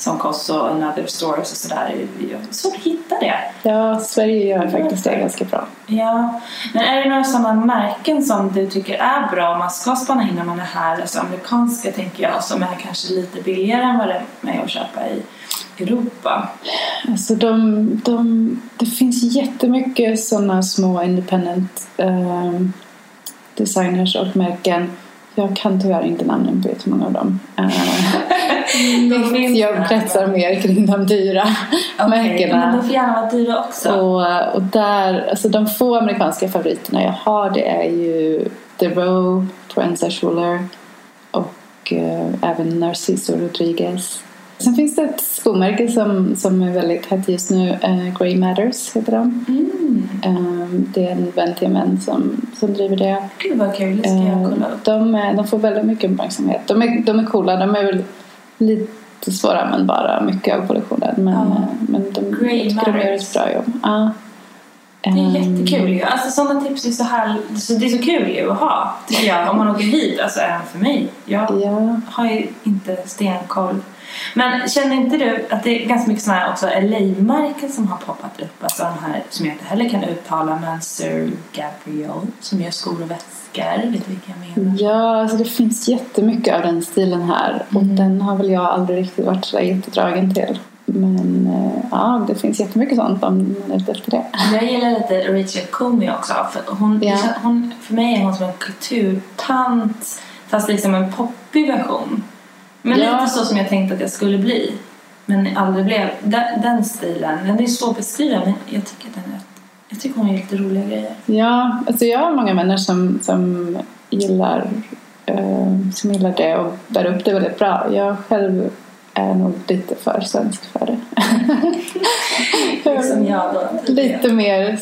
som Koss och Another Stores och sådär. Svårt att hitta det. Ja, Sverige gör faktiskt det ganska bra. Ja, men är det några sådana märken som du tycker är bra om man ska spana in när man är här? Alltså amerikanska tänker jag som är kanske lite billigare än vad det är att köpa i Europa. Alltså de, de, det finns jättemycket sådana små independent ehm, designers och märken. Jag kan tyvärr inte namnen på jättemånga av dem. Eh, [laughs] Mitt jobb kretsar mer kring de dyra okay, märkena. Men de får gärna vara dyra också. Och, och där, alltså de få amerikanska favoriterna jag har det är ju The Row, Frances Schuller och eh, även Narciso Rodriguez. Sen finns det ett skomärke som, som är väldigt hett just nu. Eh, Grey Matters heter de. Mm. Eh, det är en vän till män som, som driver det. Gud vad kul, det ska jag kolla upp. De, är, de får väldigt mycket uppmärksamhet. De är, de är coola, de är väl lite svåranvändbara mycket av kollektionen. Men, Ja. men de, Grey jag tycker de gör ett bra jobb. Ja. Det är Ehm, jättekul ju. Alltså sådana tips är så här, så det är så kul ju att ha tycker jag om man åker hit. Alltså även för mig. Jag Ja. har ju inte stenkoll. Men känner inte du att det är ganska mycket sådana här också LA-märken som har poppat upp? Alltså de här som jag inte heller kan uttala men Sir Gabriel som gör skor och väskor. Vet du vilka jag menar? Ja, alltså det finns jättemycket av den stilen här. Och Mm. den har väl jag aldrig riktigt varit så jättedragen till. Men eh, ja, det finns jättemycket sånt om man är ute efter det. Jag gillar lite Rachel Comey också. För, hon, Ja. hon, för mig är hon som en kulturtant fast liksom en poppig version. Men Ja. lite så som jag tänkte att jag skulle bli. Men aldrig blev. Den, den stilen, den är svår att beskriva men jag tycker att den är jag tycker hon gör lite roliga grejer. Ja, alltså jag har många vänner som, som, gillar, eh, som gillar det och bär upp det väldigt bra. Jag själv är nog lite för svensk för det. [laughs] Liksom jag då. Lite mer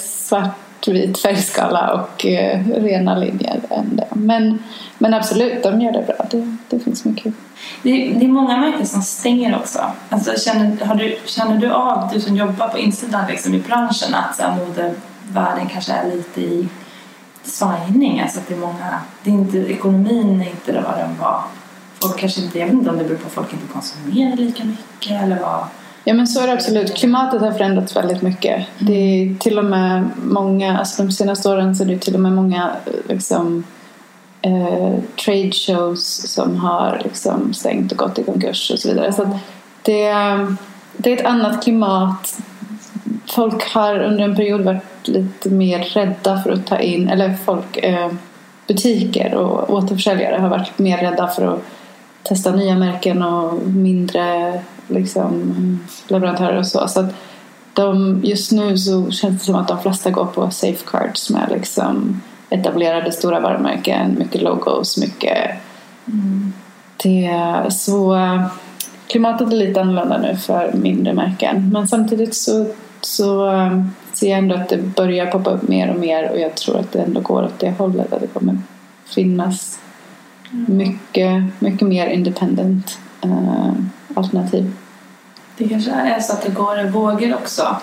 vit färgskala och eh, rena linjer än det. Men, men absolut, de gör det bra. Det, det finns mycket. Det, det är många märken som stänger också. Alltså, känner, har du, känner du av, du som jobbar på insidan liksom, i branschen, att så här, modevärlden kanske är lite i svajning? Alltså att det är många, det är inte, ekonomin är inte vad den var. Folk kanske inte, jag vet inte om det beror på att folk inte konsumerar lika mycket eller vad. Ja men så är det absolut. Klimatet har förändrats väldigt mycket. Det är till och med många, alltså de senaste åren så är det till och med många liksom eh, trade shows som har liksom stängt och gått i konkurs och så vidare. Så det, det är ett annat klimat. Folk har under en period varit lite mer rädda för att ta in, eller folk, eh, butiker och återförsäljare har varit mer rädda för att testa nya märken och mindre liksom, leverantörer och så. så att de, just nu så känns det som att de flesta går på safecards med liksom etablerade stora varumärken, mycket logos, mycket det, så klimatet är lite annorlunda nu för mindre märken. Men samtidigt så, så eh, ser jag ändå att det börjar poppa upp mer och mer och jag tror att det ändå går åt det hållet. Att det kommer finnas mycket, mycket mer independent eh, alternativ. Det kanske är så att det går i vågor också.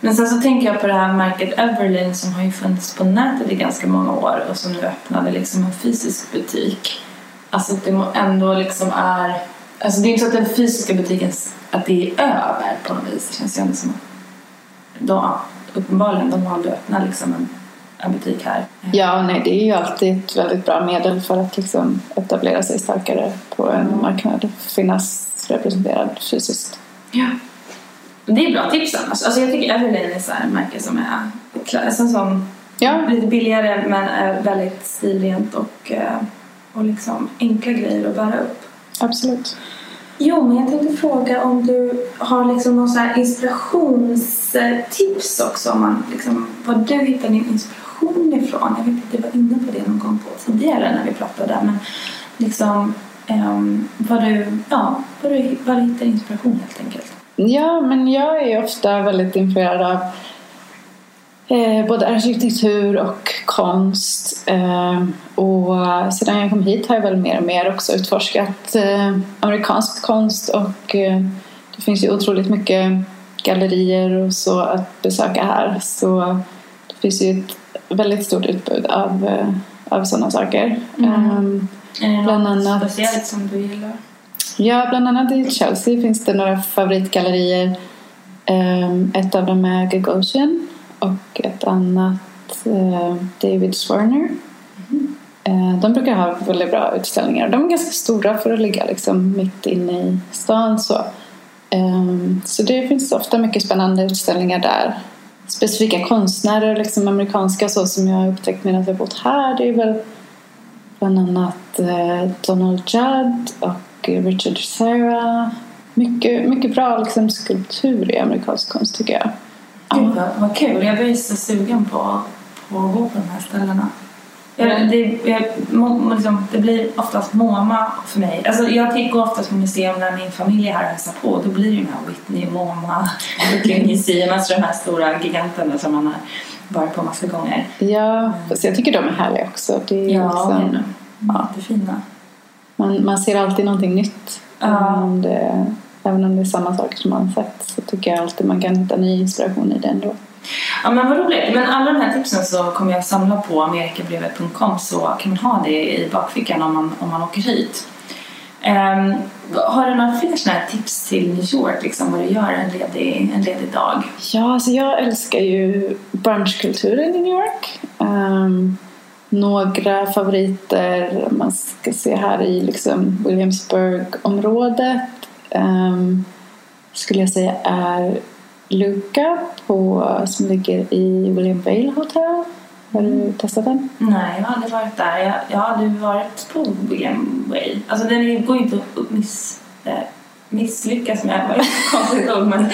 Men sen så tänker jag på det här märket Everlane som har ju funnits på nätet i ganska många år och som nu öppnade liksom en fysisk butik. Alltså att det ändå liksom är... Alltså det är inte så att den fysiska butiken, att det är över på något vis. Det känns ju ändå som att de, uppenbarligen, de valde att öppna liksom en, en butik här. Ja, nej, det är ju alltid ett väldigt bra medel för att liksom etablera sig starkare på en marknad. Finnas representerad fysiskt. Ja. Det är bra tips annars. Alltså jag tycker Everlane är så här märke som är alltså som Ja. lite billigare men är väldigt stilrent och, eh, och liksom enkla grejer att bära upp. Absolut. Jo, men jag tänkte fråga om du har liksom någon så här inspirationstips också. Om man liksom, var du hittar din inspiration ifrån. Jag vet att du var inne på det någon gång på tidigare när vi pratade. Men liksom um, var, du, ja, var, du, var du hittar inspiration helt enkelt. Ja, men jag är ofta väldigt influerad av eh, både arkitektur och konst. Eh, och sedan jag kom hit har jag väl mer och mer också utforskat eh, amerikansk konst och eh, det finns ju otroligt mycket gallerier och så att besöka här. Så det finns ju ett väldigt stort utbud av, eh, av sådana saker. Är det Bland annat- speciellt som du gillar? Ja, bland annat i Chelsea finns det några favoritgallerier. Ehm, Ett av dem är Gagosian och ett annat eh, David Swarner. Eh, De brukar ha väldigt bra utställningar. De är ganska stora för att ligga liksom mitt inne i stan. Så, eh, så det finns ofta mycket spännande utställningar där. Specifika konstnärer, liksom amerikanska så som jag har upptäckt medan jag bott här. Det är väl bland annat eh, Donald Judd och Richard Serra. Mycket, mycket bra liksom, skulptur i amerikansk konst tycker jag. Gud vad, vad kul. Jag blir så sugen på, på att gå på de här ställena. Jag, det, jag, må, liksom, det blir oftast MoMA för mig. Alltså, jag går oftast på museum när min familj är här och hälsar på. Då blir det ju här Whitney, MoMA, Brooklyn Museum, alltså de här stora giganterna som man har varit på massa gånger. Ja, fast jag tycker de är härliga också. Det är Ja, liksom, det är de. ja, Jättefina. man, man ser alltid någonting nytt. Ja. Om det, även om det är samma saker som man sett så tycker jag alltid man kan hitta ny inspiration i det ändå. Ja men vad roligt. Men alla de här tipsen så kommer jag samla på amerikabrevet.com så kan man ha det i bakfickan om man, om man åker hit. Ehm, har du några fler sådana här tips till New York, liksom, vad du gör en ledig, en ledig dag? Ja, alltså jag älskar ju brunchkulturen i New York. Ehm, några favoriter man ska se här i liksom Williamsburg-området ehm, skulle jag säga är Luca på, som ligger i William Vale Hotel. Har du testat den? Nej, jag har aldrig varit där. Jag, jag har aldrig varit på William Way. Alltså den går ju inte att miss, eh, misslyckas med. Det var ett konstigt ord men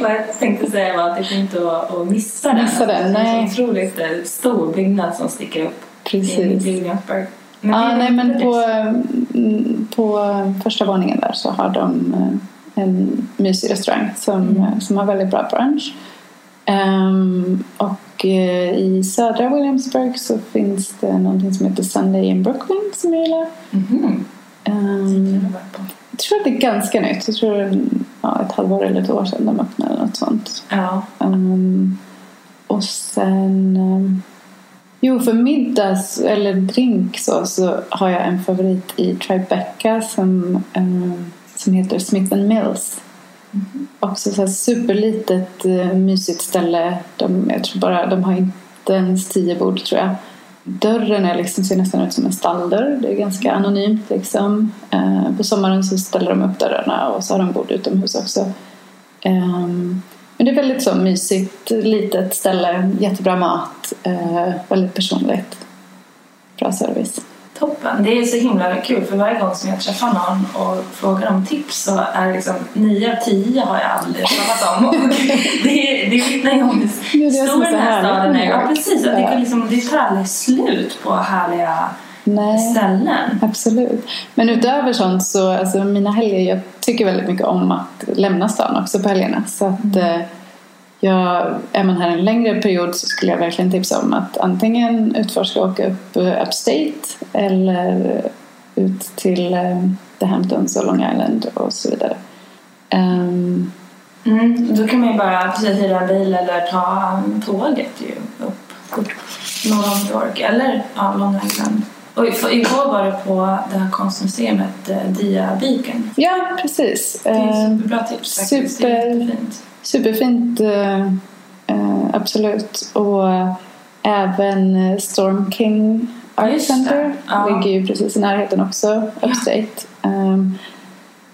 vad jag tänkte säga var att det går inte att, att missa den. Missa den, Det är en nej. otroligt eh, stor byggnad som sticker upp i Precis. Williamsburg. Det är nej, men på, mm, på första våningen där så har de eh, en mysig restaurang som, Mm. som har väldigt bra brunch. Ehm, och eh, i södra Williamsburg så finns det någonting som heter Sunday in Brooklyn som jag gillar. Det har jag tror att det är ganska nytt. Jag tror mm, ja, ett halvår eller ett år sedan de öppnade något sånt. Ja. Ehm, och sen... jo, för middags eller drink så, så har jag en favorit i Tribeca som, ehm, som heter Smith Mills. Också så här superlitet uh, mysigt ställe. De, jag tror bara, de har inte ens tio bord tror jag. Dörren är liksom, ser nästan ut som en stalldörr. Det är ganska anonymt liksom. Eh, på sommaren så ställer de upp dörrarna och så har de bord utomhus också. Ehm, men det är väldigt så mysigt, litet ställe, jättebra mat, eh, väldigt personligt. Bra service. Toppen. Det är så himla kul för varje gång som jag träffar någon och frågar om tips så är det liksom nio av tio har jag aldrig talat om. Och det, det vittnar ju om är hur stor är den här staden är. Ja, precis. Det, kan liksom, det tar aldrig slut på härliga Nej. ställen. Absolut. Men utöver sånt så, alltså mina helger, jag tycker väldigt mycket om att lämna stan också på helgerna. Så att eh, jag, är man här en längre period så skulle jag verkligen tipsa om att antingen utforska och åka upp eh, upstate eller ut till eh, The Hamptons och Long Island och så vidare. Ehm, Mm, då kan man ju bara precis hyra en bil eller ta tåget ju upp, upp norr om New York eller ja, Long Island. Och igår var det på det här konstmuseet eh, Dia Beacon. ja, precis. Det är Ehm, superbra tips faktiskt. Det är super- jättefint. Superfint, eh, eh, absolut. Och även eh, Storm King Art Center ja. ligger ju precis i närheten också, upstate. Um,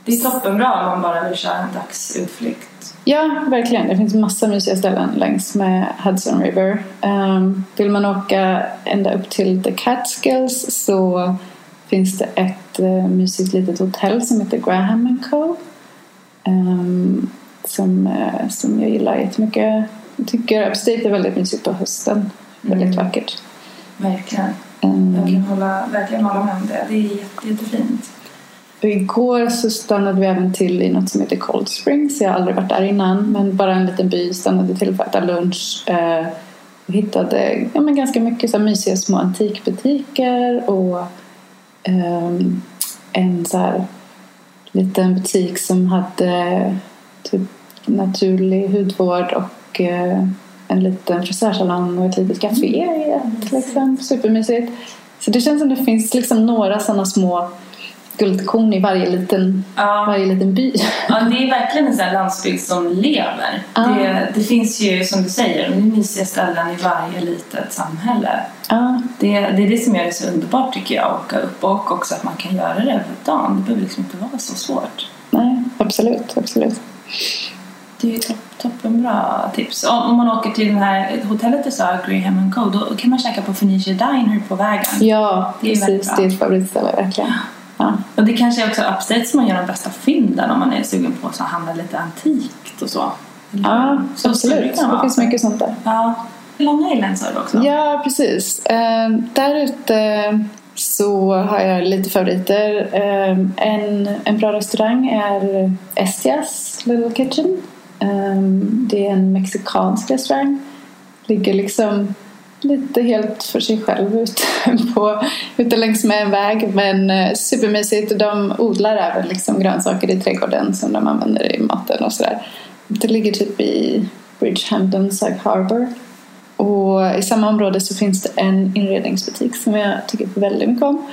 Det är toppenbra om man bara vill köra en dagsutflykt. ja, verkligen. Det finns massa mysiga ställen längs med Hudson River. Um, vill man åka ända upp till The Catskills så finns det ett mysigt litet hotell som heter Graham Co. Som, eh, som jag gillar jättemycket. Jag tycker Upstate är väldigt mysigt på hösten. Väldigt Mm. vackert. Verkligen. Um, Jag kan hålla, verkligen hålla med om det. Det är jätte, jättefint. och igår så stannade vi även till i något som heter Cold Springs. Jag har aldrig varit där innan. Men bara en liten by stannade till för att äta lunch. Eh, och hittade ja, men ganska mycket så här mysiga små antikbutiker. Och ehm, en så här liten butik som hade typ naturlig hudvård och eh, en liten frisörsalong och ett litet café i ett. Liksom. Supermysigt. Så det känns som det finns liksom några sådana små guldkorn i varje liten, Ja. varje liten by. Ja, det är verkligen en sån här landsbygd som lever. Ja. Det, det finns ju, som du säger, de mysiga ställen i varje litet samhälle. Ja, Det, det är det som gör det så underbart tycker jag, att åka upp och också att man kan göra det över dagen. Det behöver liksom inte vara så svårt. nej, absolut, absolut. Det är ju top, toppenbra tips. Om, om man åker till det här hotellet du sa, Graham Co, då kan man käka på Phoenicia Diner på vägen. Ja, Det är precis. Det är ett favoritställe, verkligen. Ja. Och det kanske är också upstate som man gör de bästa fynden om man är sugen på att handla lite antikt och så. Ja, Så absolut. Det vara. finns mycket sånt där. Ja. Long Island sa du också? Ja, precis. Eh, där ute så har jag lite favoriter. Ehm, en, en bra restaurang är Estias Little Kitchen. Ehm, det är en mexikansk restaurang. Ligger liksom lite helt för sig själv ute, [laughs] på, ute längs med en väg. Men eh, supermysigt. De odlar även liksom grönsaker i trädgården som de använder i maten och sådär. Det ligger typ i Bridgehampton, Sag Harbor. Och i samma område så finns det en inredningsbutik som jag tycker väldigt mycket om.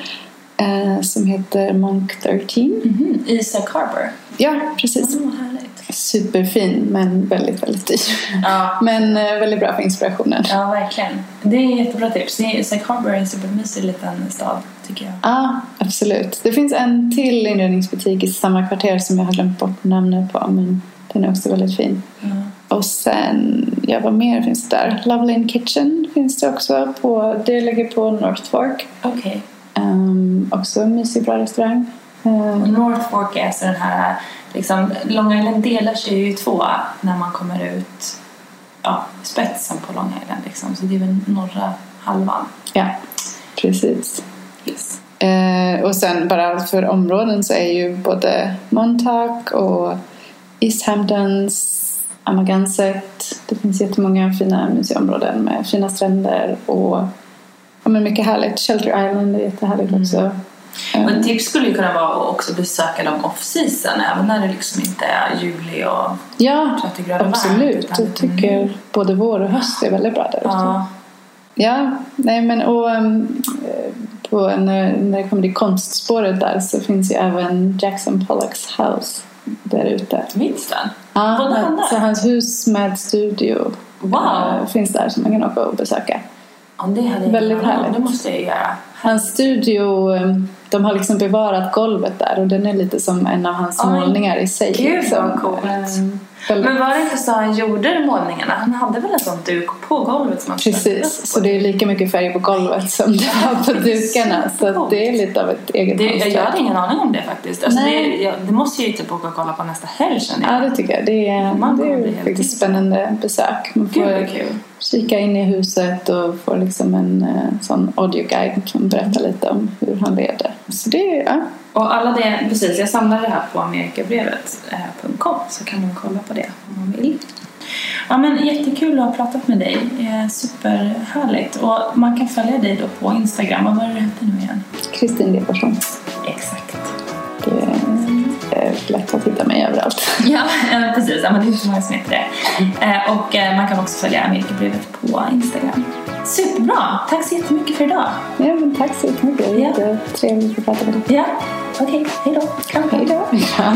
Eh, som heter Monk 13. Mhm, I Sag Harbor? Ja, precis. Mm, härligt. Superfin men väldigt, väldigt dyr. Ja. Men eh, väldigt bra för inspirationen. ja, verkligen. Det är jättebra tips. Sag Harbor är en supermysig liten stad, tycker jag. Ja, absolut. Det finns en till inredningsbutik i samma kvarter som jag har glömt bort namnet på. Men den är också väldigt fin. Ja. Och sen, ja vad mer finns det där? Lovelane Kitchen finns det också. På, det ligger på North Fork. Okej. Um, också en mysig bra restaurang. Um, North Fork är alltså den här, liksom, Long Island delar sig ju i två när man kommer ut ja, spetsen på Long Island liksom. Så det är väl norra halvan. ja, precis. Yes. Eh, och sen bara för områden så är ju både Montauk och East Hamptons, Amagansett. Det finns jättemånga fina museiområden med fina stränder och ja, men mycket härligt. Shelter Island är jättehärligt också. Och Eh, ett tips skulle ju kunna vara att också besöka dem off-season även när det liksom inte är juli och ja, 30 grader varmt, absolut. utan Jag tycker både vår och höst är väldigt bra där ute. Ja, Ja, nej men och um, på, när, när det kommer till konstspåret där så finns ju även Jackson Pollocks house där ute. minns den? Ja, Bodde han så hans hus med studio Wow. eh, finns där som man kan åka och besöka. Ja, det hade jag Väldigt gärna. härligt. Det måste jag göra. Hans studio, um, de har liksom bevarat golvet där och den är lite som en av hans Oj. målningar i sig. Gud, liksom. vad coolt. Men var det inte så han gjorde målningarna? Han hade väl en sån duk på golvet som han Precis, så det är lika mycket färg på golvet som det var på dukarna. Så det är lite av ett eget Det, jag, hade ingen aning om det faktiskt. Alltså det, Nej. jag, det måste jag ju typ åka och kolla på nästa helg känner jag. Ja, det tycker jag. Det är, Man det är faktiskt spännande besök. Man Gud får vad kul. kika in i huset och får liksom en eh, sån audioguide som berättar lite om hur han leder. Så det är, ja. Och alla det, precis, jag samlar det här på amerikabrevet.com så kan man kolla på det om man vill. Ja men jättekul att ha pratat med dig. Eh, Superhärligt. Och man kan följa dig då på Instagram. Vad var det du hette nu igen? Kristin Lepersson. Exakt. Det är lätt att hitta mig överallt. [laughs] Ja, eh, precis. Ja, men det är så många som heter det. Eh, Och eh, man kan också följa Amerikabrevet på Instagram. Superbra! Tack så jättemycket för idag. Ja, men tack så jättemycket. Det Ja. var jättetrevligt att prata med dig. Ja, okej. Hej då. Kram, Hej då. Ja.